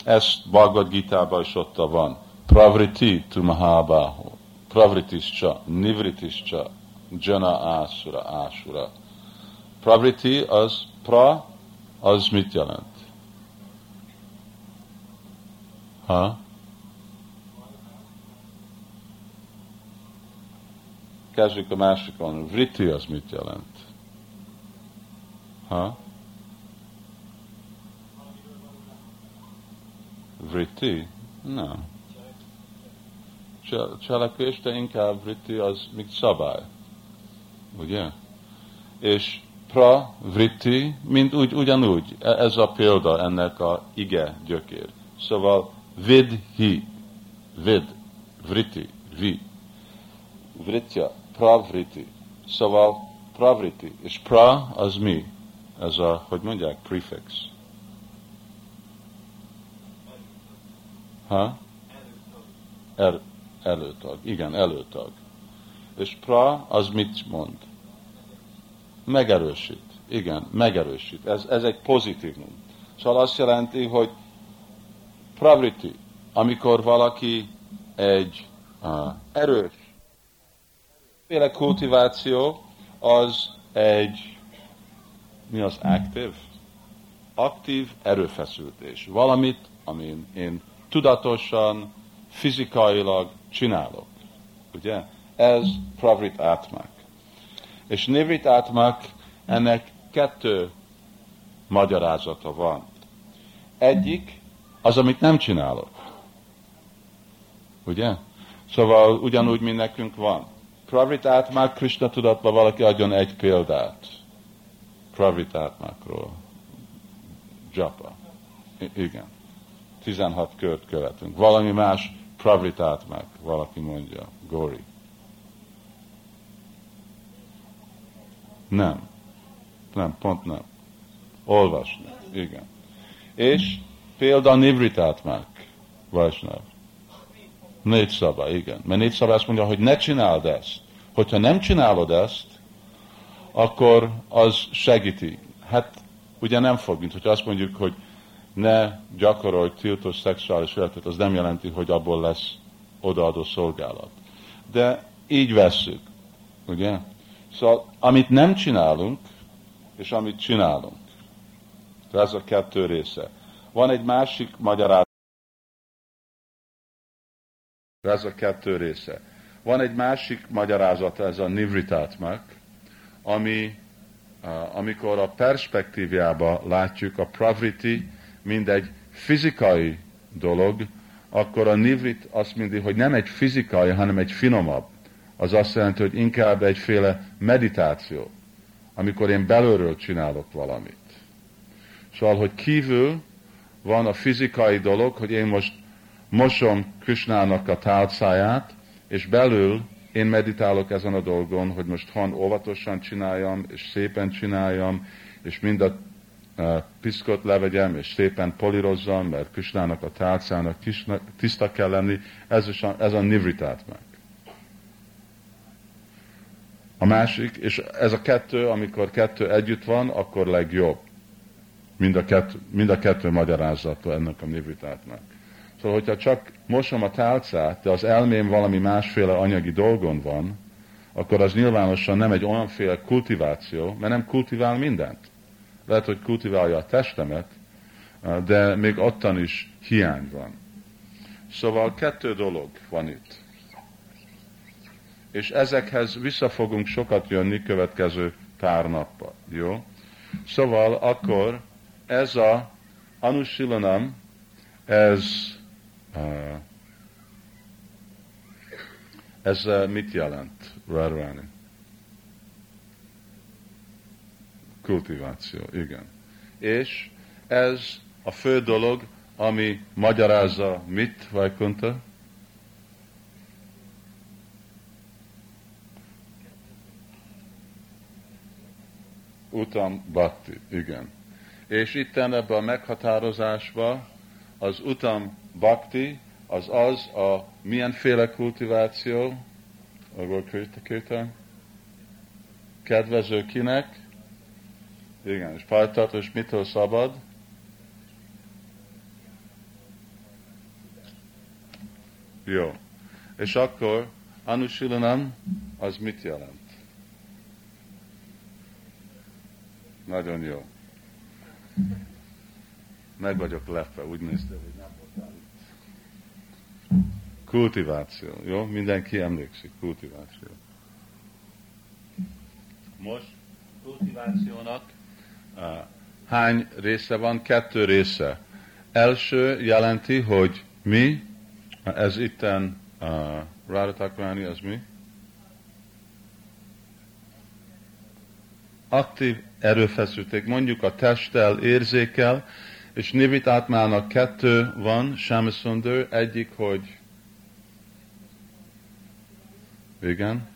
[SPEAKER 1] Ezt Bhagavad Gita-ban is ott van. Pravriti tu mahabaho. Pravritischa, nivritischa, jana asura, asura. Pravriti az pra, az mit jelent? Ha? Kezdjük a másikon. Vriti az mit jelent? Ha? Vriti? Nem. Cselekvés, de inkább vriti az mint szabály. Ugye? És pra, vritti, mint úgy, ugyanúgy. E, ez a példa ennek a ige gyökér. Szóval vidhi, vid, vritti, vi. Vritya, pravriti. Szóval pravriti. És pra az mi? Ez a, hogy mondják, prefix. Ha? Er, előtag. Igen, előtag. És pra az mit mond? Megerősít. Igen, megerősít. Ez, ez egy pozitívum. Szóval azt jelenti, hogy pravriti, amikor valaki egy uh, erős, féle kultiváció, az egy, mi az aktív? Aktív erőfeszültés. Valamit, amin én tudatosan, fizikailag csinálok. Ugye? Ez pravrit átmák. És nivrit átmák, ennek kettő magyarázata van. Egyik az, amit nem csinálok. Ugye? Szóval ugyanúgy, mint nekünk van. Pravrit átmák, Krishna tudatban valaki adjon egy példát. Pravrit átmákról. Japa. I- igen. 16 kört követünk. Valami más pravrit átmák, valaki mondja. Gori. Nem. Nem, pont nem. Olvasni. Igen. És példa nivritátmák, Vajsnav. Négy szabály, igen. Mert négy szabály azt mondja, hogy ne csináld ezt. Hogyha nem csinálod ezt, akkor az segíti. Hát ugye nem fog, mint hogy azt mondjuk, hogy ne gyakorolj tiltos szexuális életet, az nem jelenti, hogy abból lesz odaadó szolgálat. De így vesszük, ugye? Szóval, amit nem csinálunk, és amit csinálunk, ez a kettő része. Van egy másik magyarázat, ez a kettő része. Van egy másik magyarázata, ez a nivritátmak, ami, amikor a perspektíviába látjuk a pravriti, mint egy fizikai dolog, akkor a nivrit azt mondja, hogy nem egy fizikai, hanem egy finomabb. Az azt jelenti, hogy inkább egyféle meditáció, amikor én belülről csinálok valamit. Szóval, hogy kívül van a fizikai dolog, hogy én most mosom Krisnának a tálcáját, és belül én meditálok ezen a dolgon, hogy most han óvatosan csináljam, és szépen csináljam, és mind a piszkot levegyem, és szépen polírozzam, mert Krisnának a tálcának tiszta kell lenni, ez, a, ez a nivritát meg. A másik, és ez a kettő, amikor kettő együtt van, akkor legjobb. Mind a kettő, mind a kettő magyarázata ennek a nivritátnak. Szóval, hogyha csak mosom a tálcát, de az elmém valami másféle anyagi dolgon van, akkor az nyilvánosan nem egy olyanféle kultiváció, mert nem kultivál mindent. Lehet, hogy kultiválja a testemet, de még ottan is hiány van. Szóval kettő dolog van itt. És ezekhez vissza fogunk sokat jönni következő pár nappal. Jó? Szóval akkor ez a anusilanam, ez ez mit jelent, Radharani? Kultiváció, igen. És ez a fő dolog, ami magyarázza mit, Vajkunta? Utam Bhakti, igen. És itt ebben a meghatározásban az utam Bhakti az az a milyenféle kultiváció, ahol Kirtan? Kedvező kinek? Igen, és és mitől szabad? Jó. És akkor Anusilanam az mit jelent? Nagyon jó. Meg vagyok lepve, úgy nézte, hogy nem voltál itt. Kultiváció, jó? Mindenki emlékszik, kultiváció. Most kultivációnak hány része van? Kettő része. Első jelenti, hogy mi, ez itten uh, Radhatakrani, az mi? Aktív erőfeszülték, mondjuk a testtel, érzékel, és Nivit átmának kettő van, Shamasunder, egyik, hogy igen,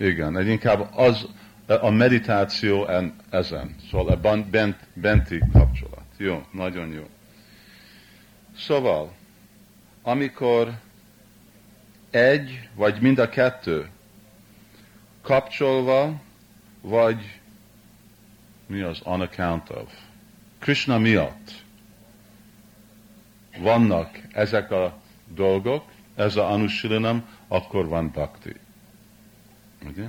[SPEAKER 1] Igen, egy inkább az a meditáció en, ezen, szóval a bent, benti kapcsolat. Jó, nagyon jó. Szóval, amikor egy, vagy mind a kettő kapcsolva, vagy mi az on account of, Krishna miatt vannak ezek a dolgok, ez a anusilinam, akkor van bhakti. Ugye?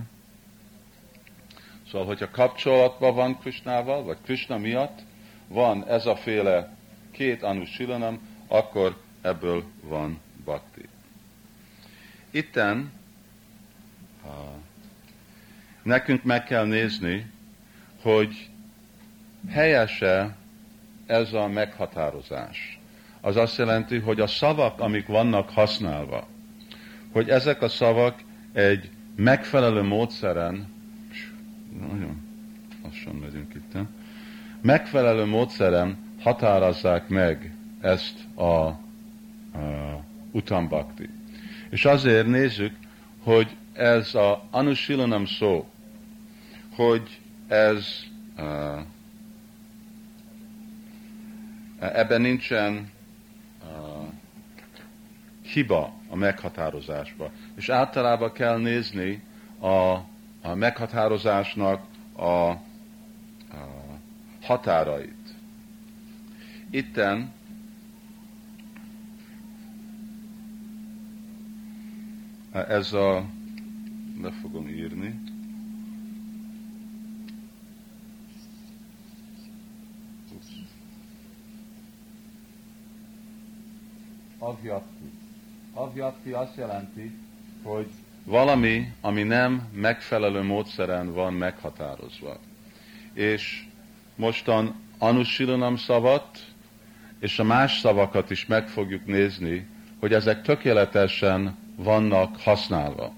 [SPEAKER 1] Szóval, hogyha kapcsolatban van Krishnával, vagy Krishna miatt van ez a féle két anusilanam, akkor ebből van bhakti. Itten nekünk meg kell nézni, hogy helyese ez a meghatározás. Az azt jelenti, hogy a szavak, amik vannak használva, hogy ezek a szavak egy megfelelő módszeren, nagyon lassan megyünk itt, megfelelő módszeren határozzák meg ezt a, a utambakti. És azért nézzük, hogy ez a anusilanam szó, hogy ez uh, ebben nincsen uh, hiba a meghatározásba. És általában kell nézni a, a meghatározásnak a, a határait. Itten ez a, le fogom írni, Avyakti. Avyakti azt jelenti, hogy valami, ami nem megfelelő módszeren van meghatározva. És mostan anusilanam szavat, és a más szavakat is meg fogjuk nézni, hogy ezek tökéletesen vannak használva,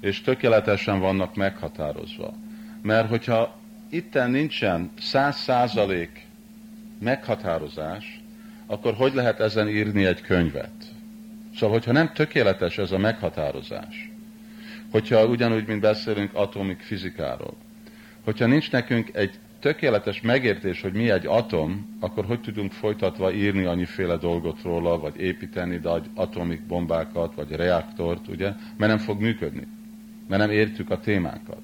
[SPEAKER 1] és tökéletesen vannak meghatározva. Mert hogyha itten nincsen száz százalék meghatározás, akkor hogy lehet ezen írni egy könyvet? Szóval, hogyha nem tökéletes ez a meghatározás, hogyha ugyanúgy, mint beszélünk atomik fizikáról, hogyha nincs nekünk egy tökéletes megértés, hogy mi egy atom, akkor hogy tudunk folytatva írni annyiféle dolgot róla, vagy építeni de atomik bombákat, vagy reaktort, ugye? Mert nem fog működni. Mert nem értjük a témánkat.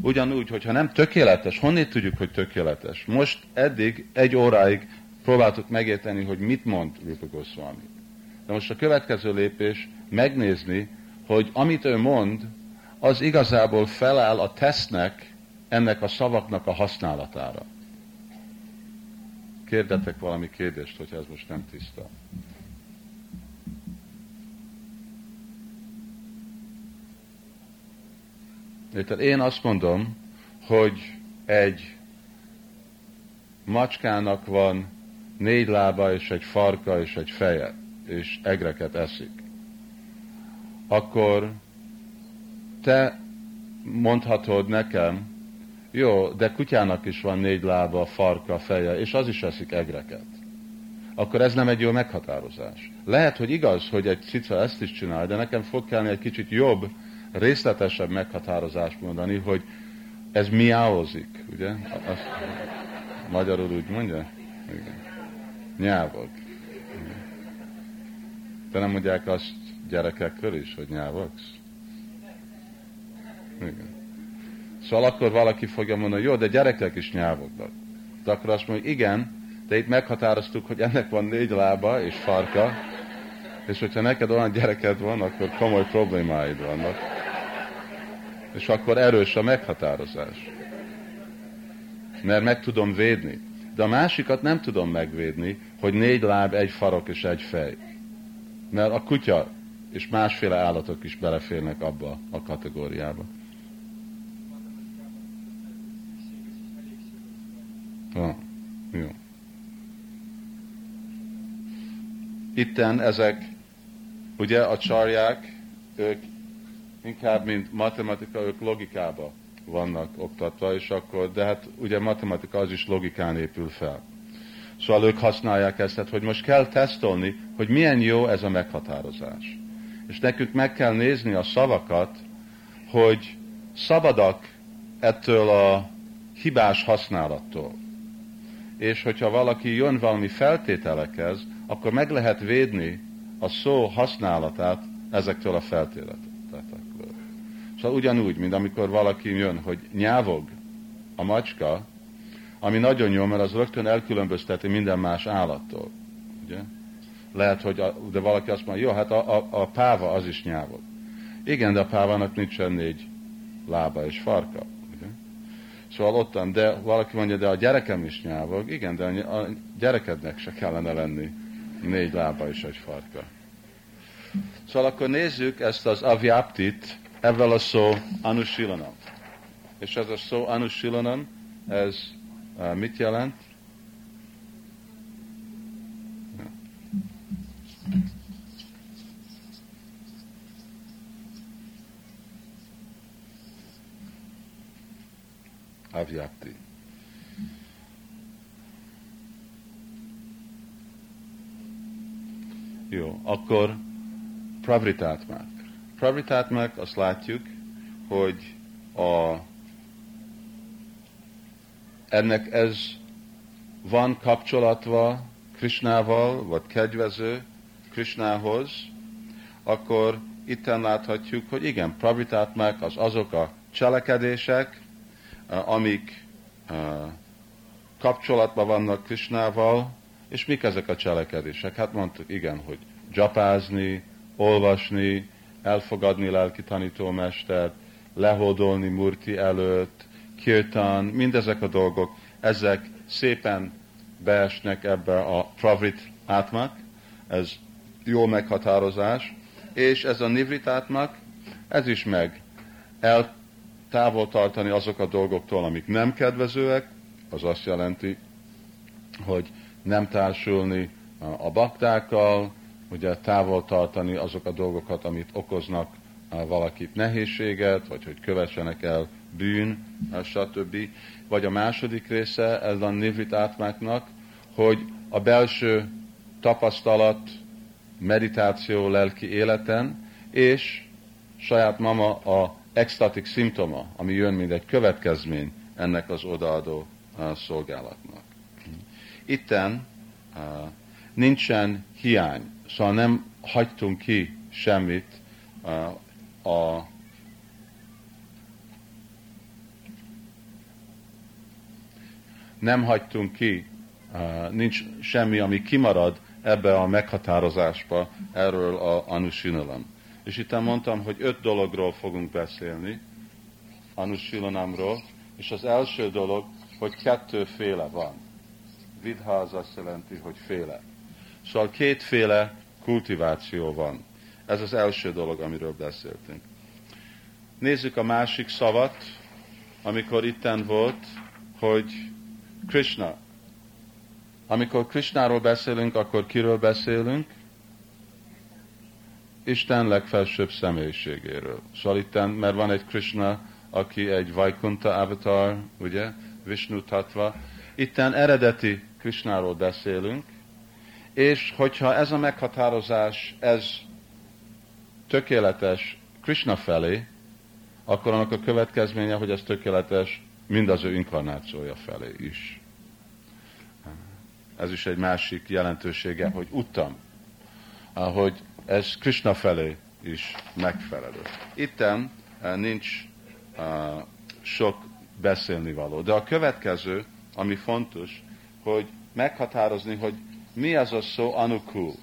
[SPEAKER 1] Ugyanúgy, hogyha nem tökéletes, honnét tudjuk, hogy tökéletes? Most eddig egy óráig próbáltuk megérteni, hogy mit mond Rupa Goswami. De most a következő lépés megnézni, hogy amit ő mond, az igazából feláll a tesznek, ennek a szavaknak a használatára. Kérdetek valami kérdést, hogyha ez most nem tiszta. Tehát én azt mondom, hogy egy macskának van négy lába, és egy farka, és egy feje és egreket eszik, akkor te mondhatod nekem, jó, de kutyának is van négy lába, farka, feje, és az is eszik egreket. Akkor ez nem egy jó meghatározás. Lehet, hogy igaz, hogy egy cica ezt is csinál, de nekem fog kellni egy kicsit jobb, részletesebb meghatározást mondani, hogy ez miáozik, ugye? Azt, magyarul úgy mondja? Igen. Nyávog. De nem mondják azt gyerekekről is, hogy nyávogsz? Igen. Szóval akkor valaki fogja mondani, jó, de gyerekek is nyávognak. De akkor azt mondja, igen, de itt meghatároztuk, hogy ennek van négy lába és farka, és hogyha neked olyan gyereked van, akkor komoly problémáid vannak. És akkor erős a meghatározás. Mert meg tudom védni. De a másikat nem tudom megvédni, hogy négy láb, egy farok és egy fej. Mert a kutya és másféle állatok is beleférnek abba a kategóriába. Ha, jó. Itten ezek, ugye a csarják, ők inkább, mint matematika, ők logikába vannak oktatva, és akkor, de hát ugye matematika az is logikán épül fel. Szóval ők használják ezt, tehát, hogy most kell tesztolni, hogy milyen jó ez a meghatározás. És nekünk meg kell nézni a szavakat, hogy szabadak ettől a hibás használattól. És hogyha valaki jön valami feltételekhez, akkor meg lehet védni a szó használatát ezektől a feltételekről. Szóval ugyanúgy, mint amikor valaki jön, hogy nyávog a macska, ami nagyon jó, mert az rögtön elkülönbözteti minden más állattól. Ugye? Lehet, hogy a, de valaki azt mondja, jó, hát a, a, a páva az is nyávog. Igen, de a pávának nincsen négy lába és farka. Ugye? Szóval ottan, de valaki mondja, de a gyerekem is nyávog. Igen, de a gyerekednek se kellene lenni négy lába és egy farka. Szóval akkor nézzük ezt az avyaptit, ezzel a szó anusilanam. És ez a szó anusilanam, ez mit jelent? Avyapti. Jó, akkor pravritátmák. Pravritátmák, azt látjuk, hogy a, ennek ez van kapcsolatva Krisnával, vagy kedvező Krisnához, akkor itten láthatjuk, hogy igen, pravritátmák az azok a cselekedések, amik kapcsolatban vannak Krisnával, és mik ezek a cselekedések? Hát mondtuk, igen, hogy dzsapázni, olvasni, elfogadni lelki tanítómestert, lehódolni Murti előtt, kirtan, mindezek a dolgok, ezek szépen beesnek ebbe a pravrit átmak, ez jó meghatározás, és ez a nivrit átmak, ez is meg el távol tartani azok a dolgoktól, amik nem kedvezőek, az azt jelenti, hogy nem társulni a baktákkal, ugye távol tartani azok a dolgokat, amit okoznak valakit nehézséget, vagy hogy kövessenek el bűn, stb. Vagy a második része ez a nivrit átmáknak, hogy a belső tapasztalat, meditáció lelki életen, és saját mama a extatik szimptoma, ami jön, mint egy következmény ennek az odaadó szolgálatnak. Itten uh, nincsen hiány, szóval nem hagytunk ki semmit uh, a nem hagytunk ki, nincs semmi, ami kimarad ebbe a meghatározásba erről a anusinalem. És itt mondtam, hogy öt dologról fogunk beszélni, anusilanamról, és az első dolog, hogy kettőféle van. Vidha az azt jelenti, hogy féle. Szóval kétféle kultiváció van. Ez az első dolog, amiről beszéltünk. Nézzük a másik szavat, amikor itten volt, hogy Krishna. Amikor Krishnáról beszélünk, akkor kiről beszélünk? Isten legfelsőbb személyiségéről. Szóval itten, mert van egy Krishna aki egy Vaikunta avatar, ugye, Vishnu Tatva. Itten eredeti Krishnáról beszélünk, és hogyha ez a meghatározás, ez tökéletes Krishna felé, akkor annak a következménye, hogy ez tökéletes mind az ő inkarnációja felé is. Ez is egy másik jelentősége, hogy utam, hogy ez Krishna felé is megfelelő. Itten eh, nincs uh, sok beszélni való. De a következő, ami fontos, hogy meghatározni, hogy mi az a szó anukul.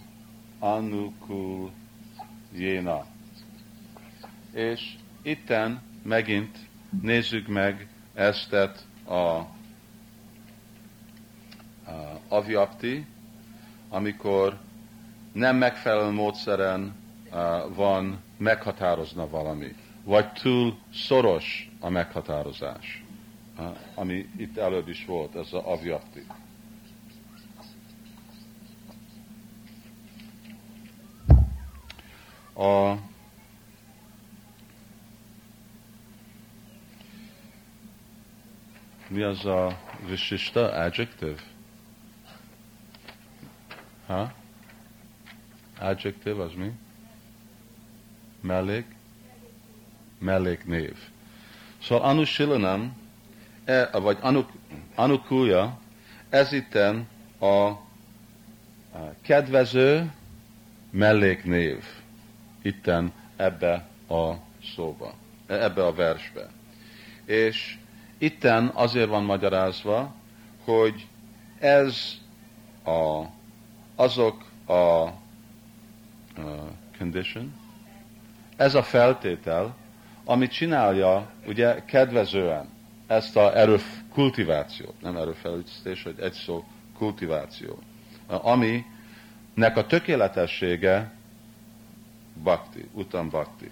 [SPEAKER 1] Anukul jéna. És itten megint nézzük meg ezt a, a aviapti, amikor nem megfelelő módszeren uh, van meghatározna valami, vagy túl szoros a meghatározás, uh, ami itt előbb is volt, ez az aviapti. A mi az a visista adjective? Ha? Adjective az mi? Mellék? Melléknév. Szóval anusilanam, e, vagy anuk, anukulja, ez itten a, a kedvező melléknév itten ebbe a szóba, ebbe a versbe. És itten azért van magyarázva, hogy ez a, azok a, a condition, ez a feltétel, amit csinálja, ugye, kedvezően ezt a erő kultivációt, nem erőfelütöztés, hogy egy szó kultiváció, aminek a tökéletessége bakti, utam bakti.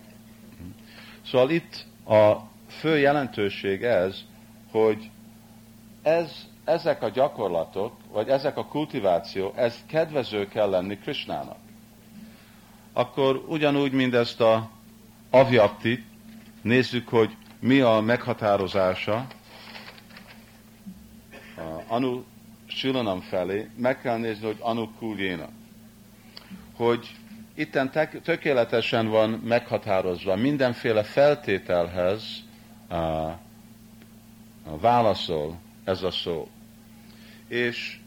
[SPEAKER 1] Szóval itt a fő jelentőség ez, hogy ez, ezek a gyakorlatok, vagy ezek a kultiváció, ez kedvező kell lenni Krisnának. Akkor ugyanúgy, mint ezt a avjaptit, nézzük, hogy mi a meghatározása Anu Silanam felé, meg kell nézni, hogy Anu Kuljéna. Hogy itten tökéletesen van meghatározva mindenféle feltételhez a, válaszol ez a szó. És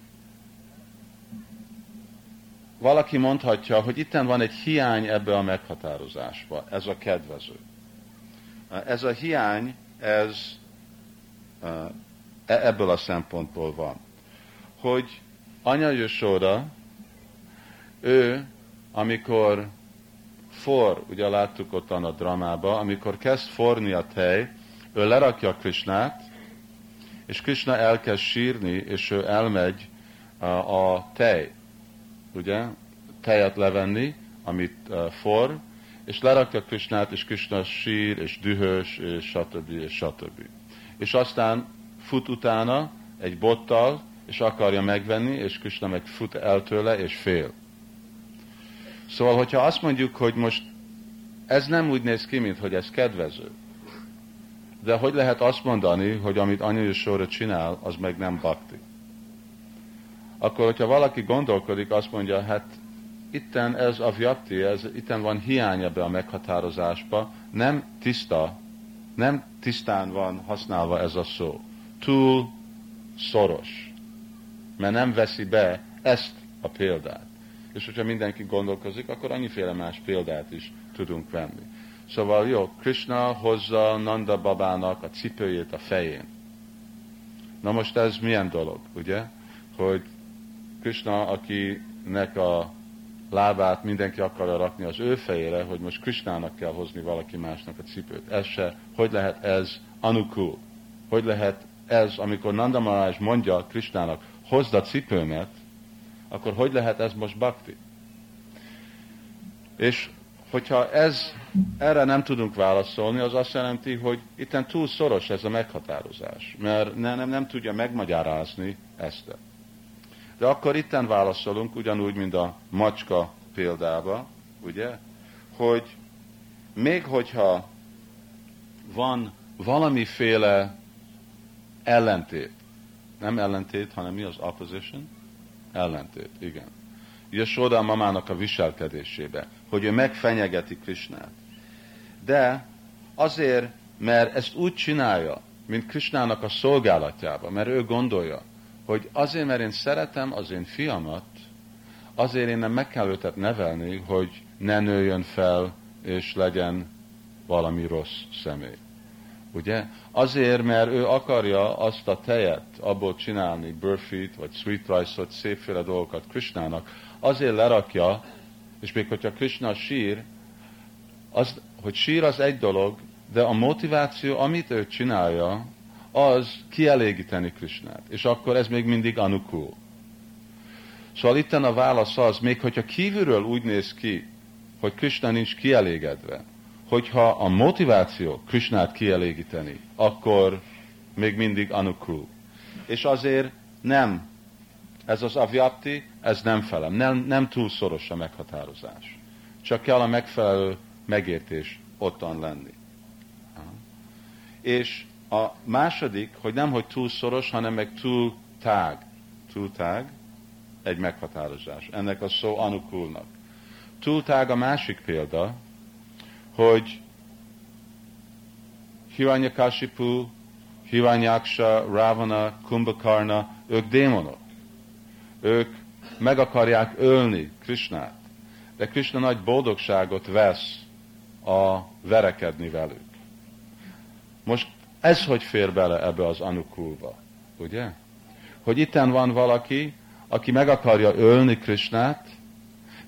[SPEAKER 1] valaki mondhatja, hogy itten van egy hiány ebbe a meghatározásba, ez a kedvező. Ez a hiány, ez e, ebből a szempontból van. Hogy Anya Jösóra, ő amikor for, ugye láttuk ott a dramába, amikor kezd forni a tej, ő lerakja Krisnát, és Krishna elkezd sírni, és ő elmegy a, tej, ugye, tejet levenni, amit for, és lerakja Krisnát, és Krishna sír, és dühös, és stb. és stb. És aztán fut utána egy bottal, és akarja megvenni, és Krishna meg fut el tőle, és fél. Szóval, hogyha azt mondjuk, hogy most ez nem úgy néz ki, mint hogy ez kedvező, de hogy lehet azt mondani, hogy amit Anya sorra csinál, az meg nem bakti? Akkor, hogyha valaki gondolkodik, azt mondja, hát itten ez a vyakti, ez, itten van hiány ebbe a meghatározásba, nem tiszta, nem tisztán van használva ez a szó. Túl szoros, mert nem veszi be ezt a példát. És hogyha mindenki gondolkozik, akkor annyiféle más példát is tudunk venni. Szóval jó, Krishna hozza Nanda babának a cipőjét a fején. Na most ez milyen dolog, ugye? Hogy Krishna, akinek a lábát mindenki akarja rakni az ő fejére, hogy most Krishnának kell hozni valaki másnak a cipőt. Ez se, hogy lehet ez anukul? Hogy lehet ez, amikor Nanda Maharaj mondja Krishnának, hozd a cipőmet, akkor hogy lehet ez most bhakti? És hogyha ez, erre nem tudunk válaszolni, az azt jelenti, hogy itten túl szoros ez a meghatározás, mert nem, nem, nem tudja megmagyarázni ezt. De akkor itten válaszolunk, ugyanúgy, mint a macska példába, ugye, hogy még hogyha van valamiféle ellentét. Nem ellentét, hanem mi az opposition? Ellentét, igen. Yashoda a mamának a viselkedésébe, hogy ő megfenyegeti Krisnát. De azért, mert ezt úgy csinálja, mint Krisnának a szolgálatjába, mert ő gondolja, hogy azért, mert én szeretem az én fiamat, azért én nem meg kell őtet nevelni, hogy ne nőjön fel, és legyen valami rossz személy. Ugye? Azért, mert ő akarja azt a tejet abból csinálni, burfit, vagy sweet rice-ot, szépféle dolgokat Krishnának, azért lerakja, és még hogyha Krishna sír, az, hogy sír az egy dolog, de a motiváció, amit ő csinálja, az kielégíteni Krishnát. És akkor ez még mindig anukul. Szóval itt a válasz az, még hogyha kívülről úgy néz ki, hogy Krishna nincs kielégedve, hogyha a motiváció Krishnát kielégíteni, akkor még mindig anukul. És azért nem, ez az avyapti, ez nem felem, nem, nem túl szoros a meghatározás. Csak kell a megfelelő megértés ottan lenni. És a második, hogy nem, hogy túl szoros, hanem meg túl tág. Túl tág, egy meghatározás. Ennek a szó anukulnak. Túl tág a másik példa, hogy Hiranyakashipu, Hiranyaksha, Ravana, Kumbhakarna, ők démonok. Ők meg akarják ölni Krishnát. De Krishna nagy boldogságot vesz a verekedni velük. Most ez hogy fér bele ebbe az anukulba, ugye? Hogy itten van valaki, aki meg akarja ölni Krishnát,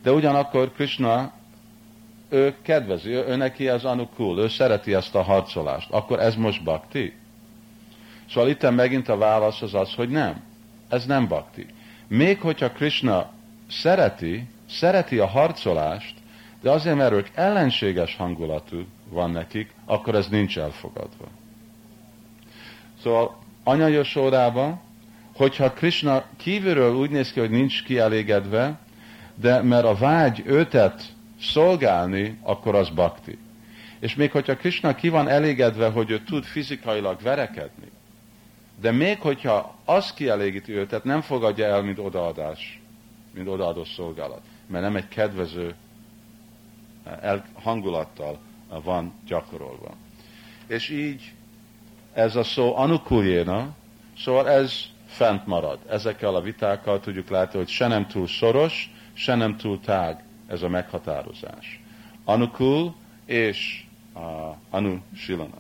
[SPEAKER 1] de ugyanakkor Krishna ő kedvezi, ő, ő neki az anukul, ő szereti ezt a harcolást. Akkor ez most bakti? Szóval itt megint a válasz az az, hogy nem. Ez nem bakti. Még hogyha Krishna szereti, szereti a harcolást, de azért, mert ők ellenséges hangulatú van nekik, akkor ez nincs elfogadva. Szóval anya sorában, hogyha Krishna kívülről úgy néz ki, hogy nincs kielégedve, de mert a vágy őtet szolgálni, akkor az bakti. És még hogyha Krishna ki van elégedve, hogy ő tud fizikailag verekedni, de még hogyha az kielégíti őt, nem fogadja el, mint odaadás, mint odaadó szolgálat, mert nem egy kedvező el, hangulattal van gyakorolva. És így ez a szó anukuljéna, szóval ez fent marad. Ezekkel a vitákkal tudjuk látni, hogy se nem túl szoros, se nem túl tág ez a meghatározás. Anukul és uh, anusilana.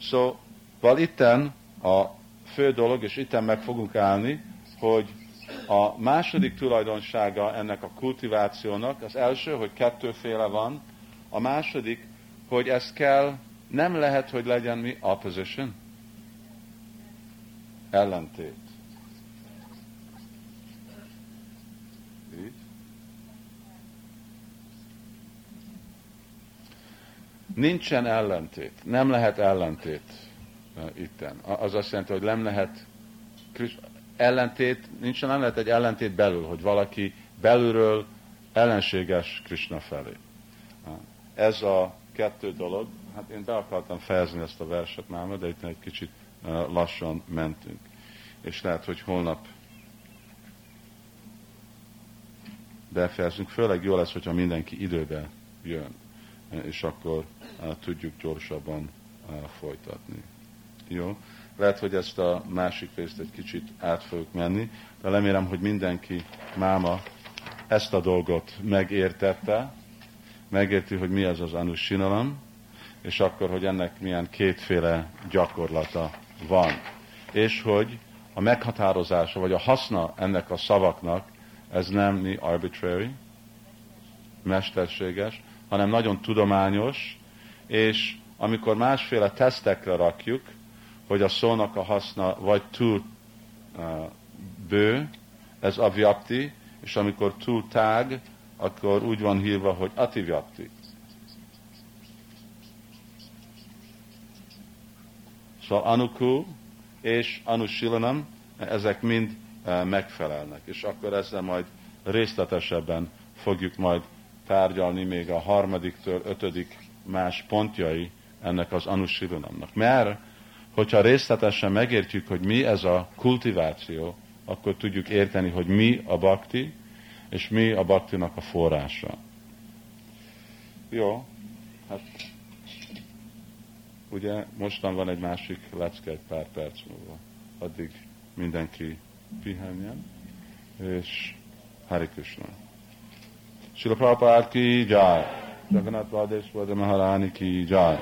[SPEAKER 1] Szóval itten a fő dolog, és itten meg fogunk állni, hogy a második tulajdonsága ennek a kultivációnak, az első, hogy kettőféle van, a második, hogy ez kell, nem lehet, hogy legyen mi opposition, ellentét. Így. Nincsen ellentét, nem lehet ellentét itten. Az azt jelenti, hogy nem lehet ellentét, nincs, nem lehet egy ellentét belül, hogy valaki belülről ellenséges Krishna felé. Ez a kettő dolog, hát én be akartam fejezni ezt a verset már, de itt egy kicsit lassan mentünk. És lehet, hogy holnap befejezünk. Főleg jó lesz, hogyha mindenki időbe jön, és akkor tudjuk gyorsabban folytatni. Jó? Lehet, hogy ezt a másik részt egy kicsit át fogjuk menni, de remélem, hogy mindenki máma ezt a dolgot megértette, megérti, hogy mi az az anussinalam, és akkor, hogy ennek milyen kétféle gyakorlata van. És hogy a meghatározása, vagy a haszna ennek a szavaknak, ez nem mi arbitrary, mesterséges, hanem nagyon tudományos, és amikor másféle tesztekre rakjuk, hogy a szónak a haszna vagy túl uh, bő, ez avyapti, és amikor túl tág, akkor úgy van hívva, hogy ativyapti. Szóval anuku és anusilanam, ezek mind uh, megfelelnek, és akkor ezzel majd részletesebben fogjuk majd tárgyalni még a harmadiktől ötödik más pontjai ennek az anusilanamnak. Mert, hogyha részletesen megértjük, hogy mi ez a kultiváció, akkor tudjuk érteni, hogy mi a bakti, és mi a baktinak a forrása. Jó, hát ugye mostan van egy másik lecke egy pár perc múlva. Addig mindenki pihenjen, és Hari Krishna. Srila Prabhupada ki jai, Jagannath Vadeshwada Maharani ki jai.